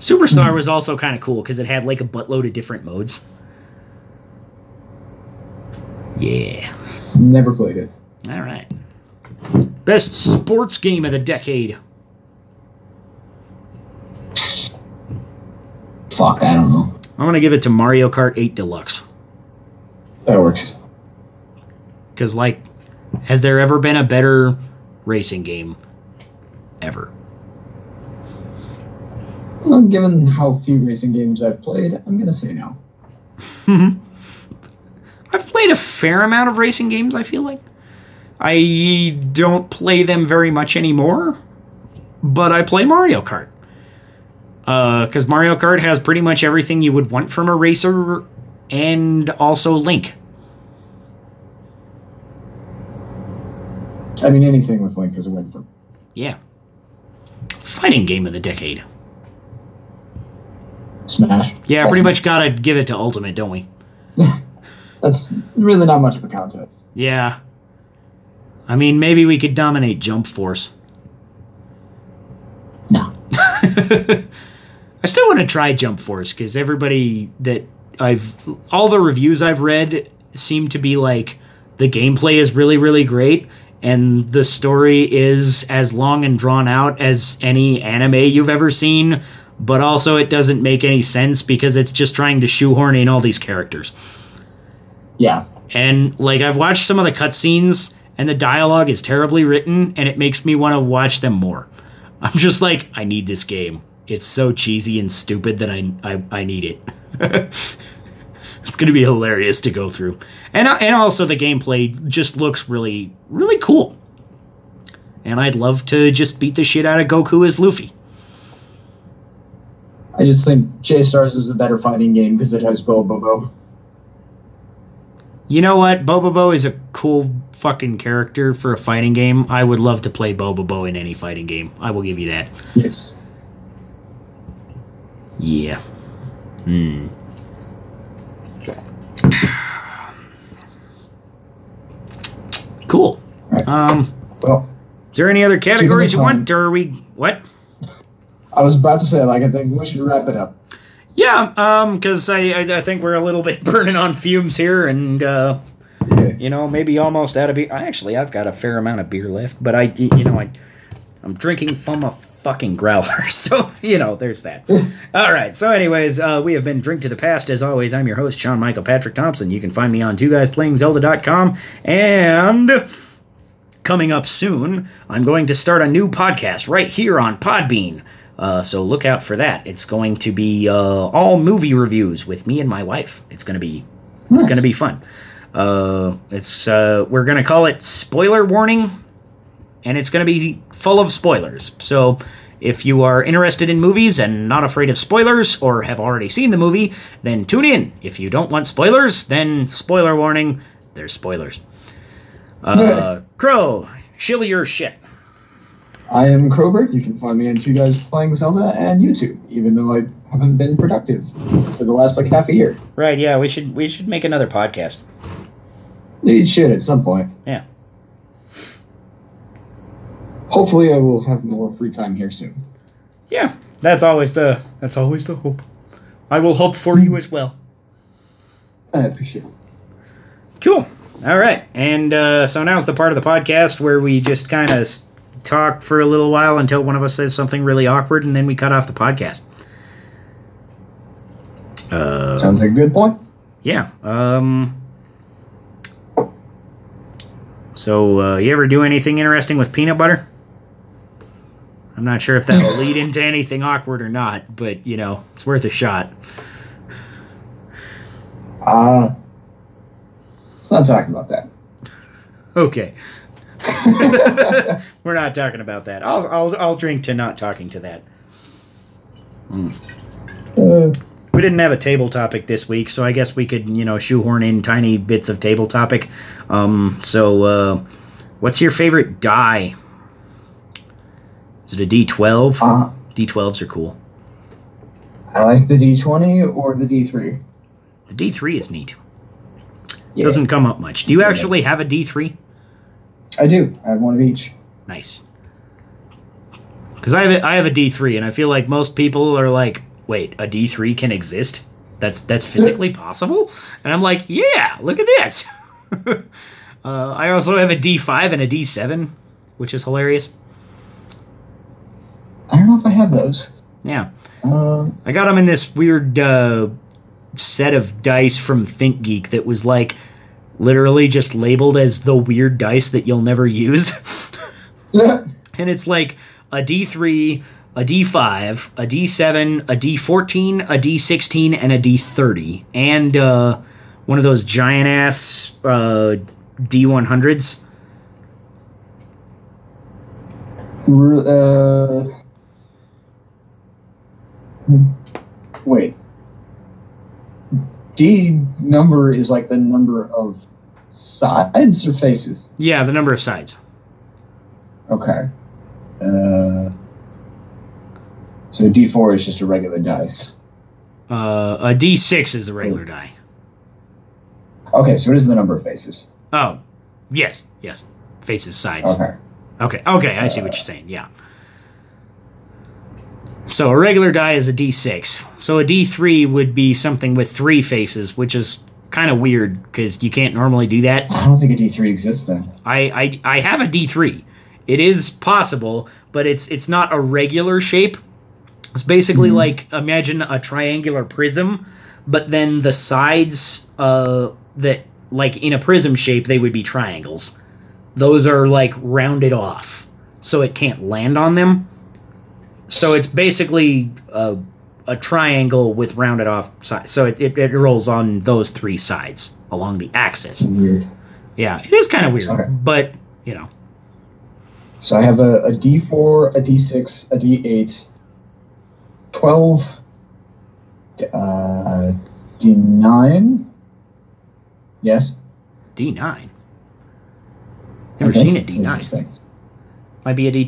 Superstar was also kind of cool because it had like a buttload of different modes. Yeah. Never played it. All right. Best sports game of the decade. Fuck, I don't know. I'm gonna give it to Mario Kart 8 Deluxe. That works. Because, like, has there ever been a better racing game? Ever. Well, given how few racing games I've played, I'm gonna say no. I've played a fair amount of racing games, I feel like. I don't play them very much anymore, but I play Mario Kart. Uh, because Mario Kart has pretty much everything you would want from a racer and also Link. I mean, anything with Link is a win for me. Yeah. Fighting game of the decade. Smash. Yeah, pretty much gotta give it to Ultimate, don't we? That's really not much of a contest. Yeah. I mean, maybe we could dominate Jump Force. No. I still want to try Jump Force because everybody that I've, all the reviews I've read seem to be like the gameplay is really, really great and the story is as long and drawn out as any anime you've ever seen, but also it doesn't make any sense because it's just trying to shoehorn in all these characters. Yeah. And like I've watched some of the cutscenes and the dialogue is terribly written and it makes me want to watch them more. I'm just like, I need this game. It's so cheesy and stupid that I I, I need it. it's gonna be hilarious to go through, and uh, and also the gameplay just looks really really cool. And I'd love to just beat the shit out of Goku as Luffy. I just think J Stars is a better fighting game because it has Bobobo. You know what? Bobobo is a cool fucking character for a fighting game. I would love to play Bobobo in any fighting game. I will give you that. Yes. Yeah. Hmm. Cool. Right. Um, Well, is there any other categories you want, or are we what? I was about to say, like, I think we should wrap it up. Yeah, um, because I, I I think we're a little bit burning on fumes here, and uh, Yeah. you know maybe almost out of beer. I actually I've got a fair amount of beer left, but I you know I I'm drinking from a fucking growler, so you know there's that. All right. So, anyways, uh, we have been drink to the past. As always, I'm your host Sean Michael Patrick Thompson. You can find me on two guys playing Zelda.com and. Coming up soon, I'm going to start a new podcast right here on Podbean. Uh, so look out for that. It's going to be uh, all movie reviews with me and my wife. It's going to be it's going to be fun. Uh, it's uh, we're going to call it spoiler warning, and it's going to be full of spoilers. So if you are interested in movies and not afraid of spoilers, or have already seen the movie, then tune in. If you don't want spoilers, then spoiler warning. There's spoilers. Uh, Crow, shill your shit. I am Crowbert. You can find me on Two Guys Playing Zelda and YouTube, even though I haven't been productive for the last like half a year. Right? Yeah, we should we should make another podcast. It should at some point. Yeah. Hopefully, I will have more free time here soon. Yeah, that's always the that's always the hope. I will hope for you as well. I appreciate it. Cool. All right, and uh, so now's the part of the podcast where we just kind of talk for a little while until one of us says something really awkward, and then we cut off the podcast. Uh, Sounds like a good point. yeah. Um. So, uh, you ever do anything interesting with peanut butter? I'm not sure if that'll lead into anything awkward or not, but you know, it's worth a shot. Uh, let's not talk about that. Okay. We're not talking about that. I'll, I'll, I'll drink to not talking to that. Uh, We didn't have a table topic this week, so I guess we could, you know, shoehorn in tiny bits of table topic. Um, so, uh, what's your favorite die? Is it a D12? uh, D12s are cool. I like the D20 or the D3. The D3 is neat. Yeah, Doesn't come up much. Do you actually have a D3? I do. I have one of each. Nice. Because I have a, I have a D three, and I feel like most people are like, "Wait, a D three can exist? That's that's physically possible?" And I'm like, "Yeah, look at this." uh, I also have a D five and a D seven, which is hilarious. I don't know if I have those. Yeah, Um, I got them in this weird uh, set of dice from ThinkGeek that was like literally just labeled as the weird dice that you'll never use. and it's like a D3, a D5, a D7, a D14, a D16, and a D30. And uh, one of those giant ass uh, D100s. R- Uh, wait. D number is like the number of sides or faces. Yeah, the number of sides. Okay. Uh, so D4 is just a regular dice. Uh, a D6 is a regular die. Okay, so it is the number of faces. Oh, yes, yes. Faces, sides. Okay. Okay, okay, I see what you're saying. Yeah. So a regular die is a d6. So a d3 would be something with three faces, which is kind of weird because you can't normally do that. I don't think a D3 exists then. I, I I have a d3. It is possible, but it's it's not a regular shape. It's basically like imagine a triangular prism, but then the sides uh that like in a prism shape they would be triangles. Those are like rounded off, so it can't land on them. So it's basically a, a triangle with rounded off sides. So it, it, it rolls on those three sides along the axis. Weird. Yeah, it is kind of weird, Okay. but you know, So I have a, a D4, a D6, a D8, 12, uh, D9. Yes? D nine. Never Okay. seen a What D is nine. thing? Might be a D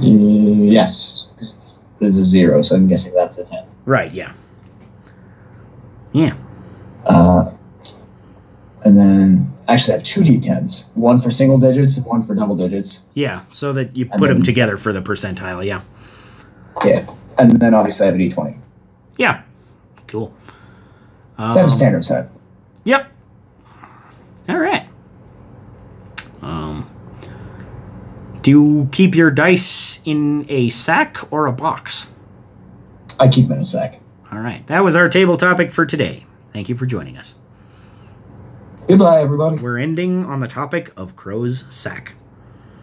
ten. Yes. It's, there's a zero, so I'm guessing that's a 10. Right. Yeah. Yeah. Uh, and then, actually, I have two D10s one for single digits and one for double digits. Yeah. So that you And put them together for the percentile. Yeah. Yeah. And then, obviously, I have a D20. Yeah. Cool. So I have a Um, standard set. Yep. All right. Um, do you keep your dice in a sack or a box? I keep them in a sack. All right. That was our table topic for today. Thank you for joining us. Goodbye, everybody. We're ending on the topic of Crow's sack.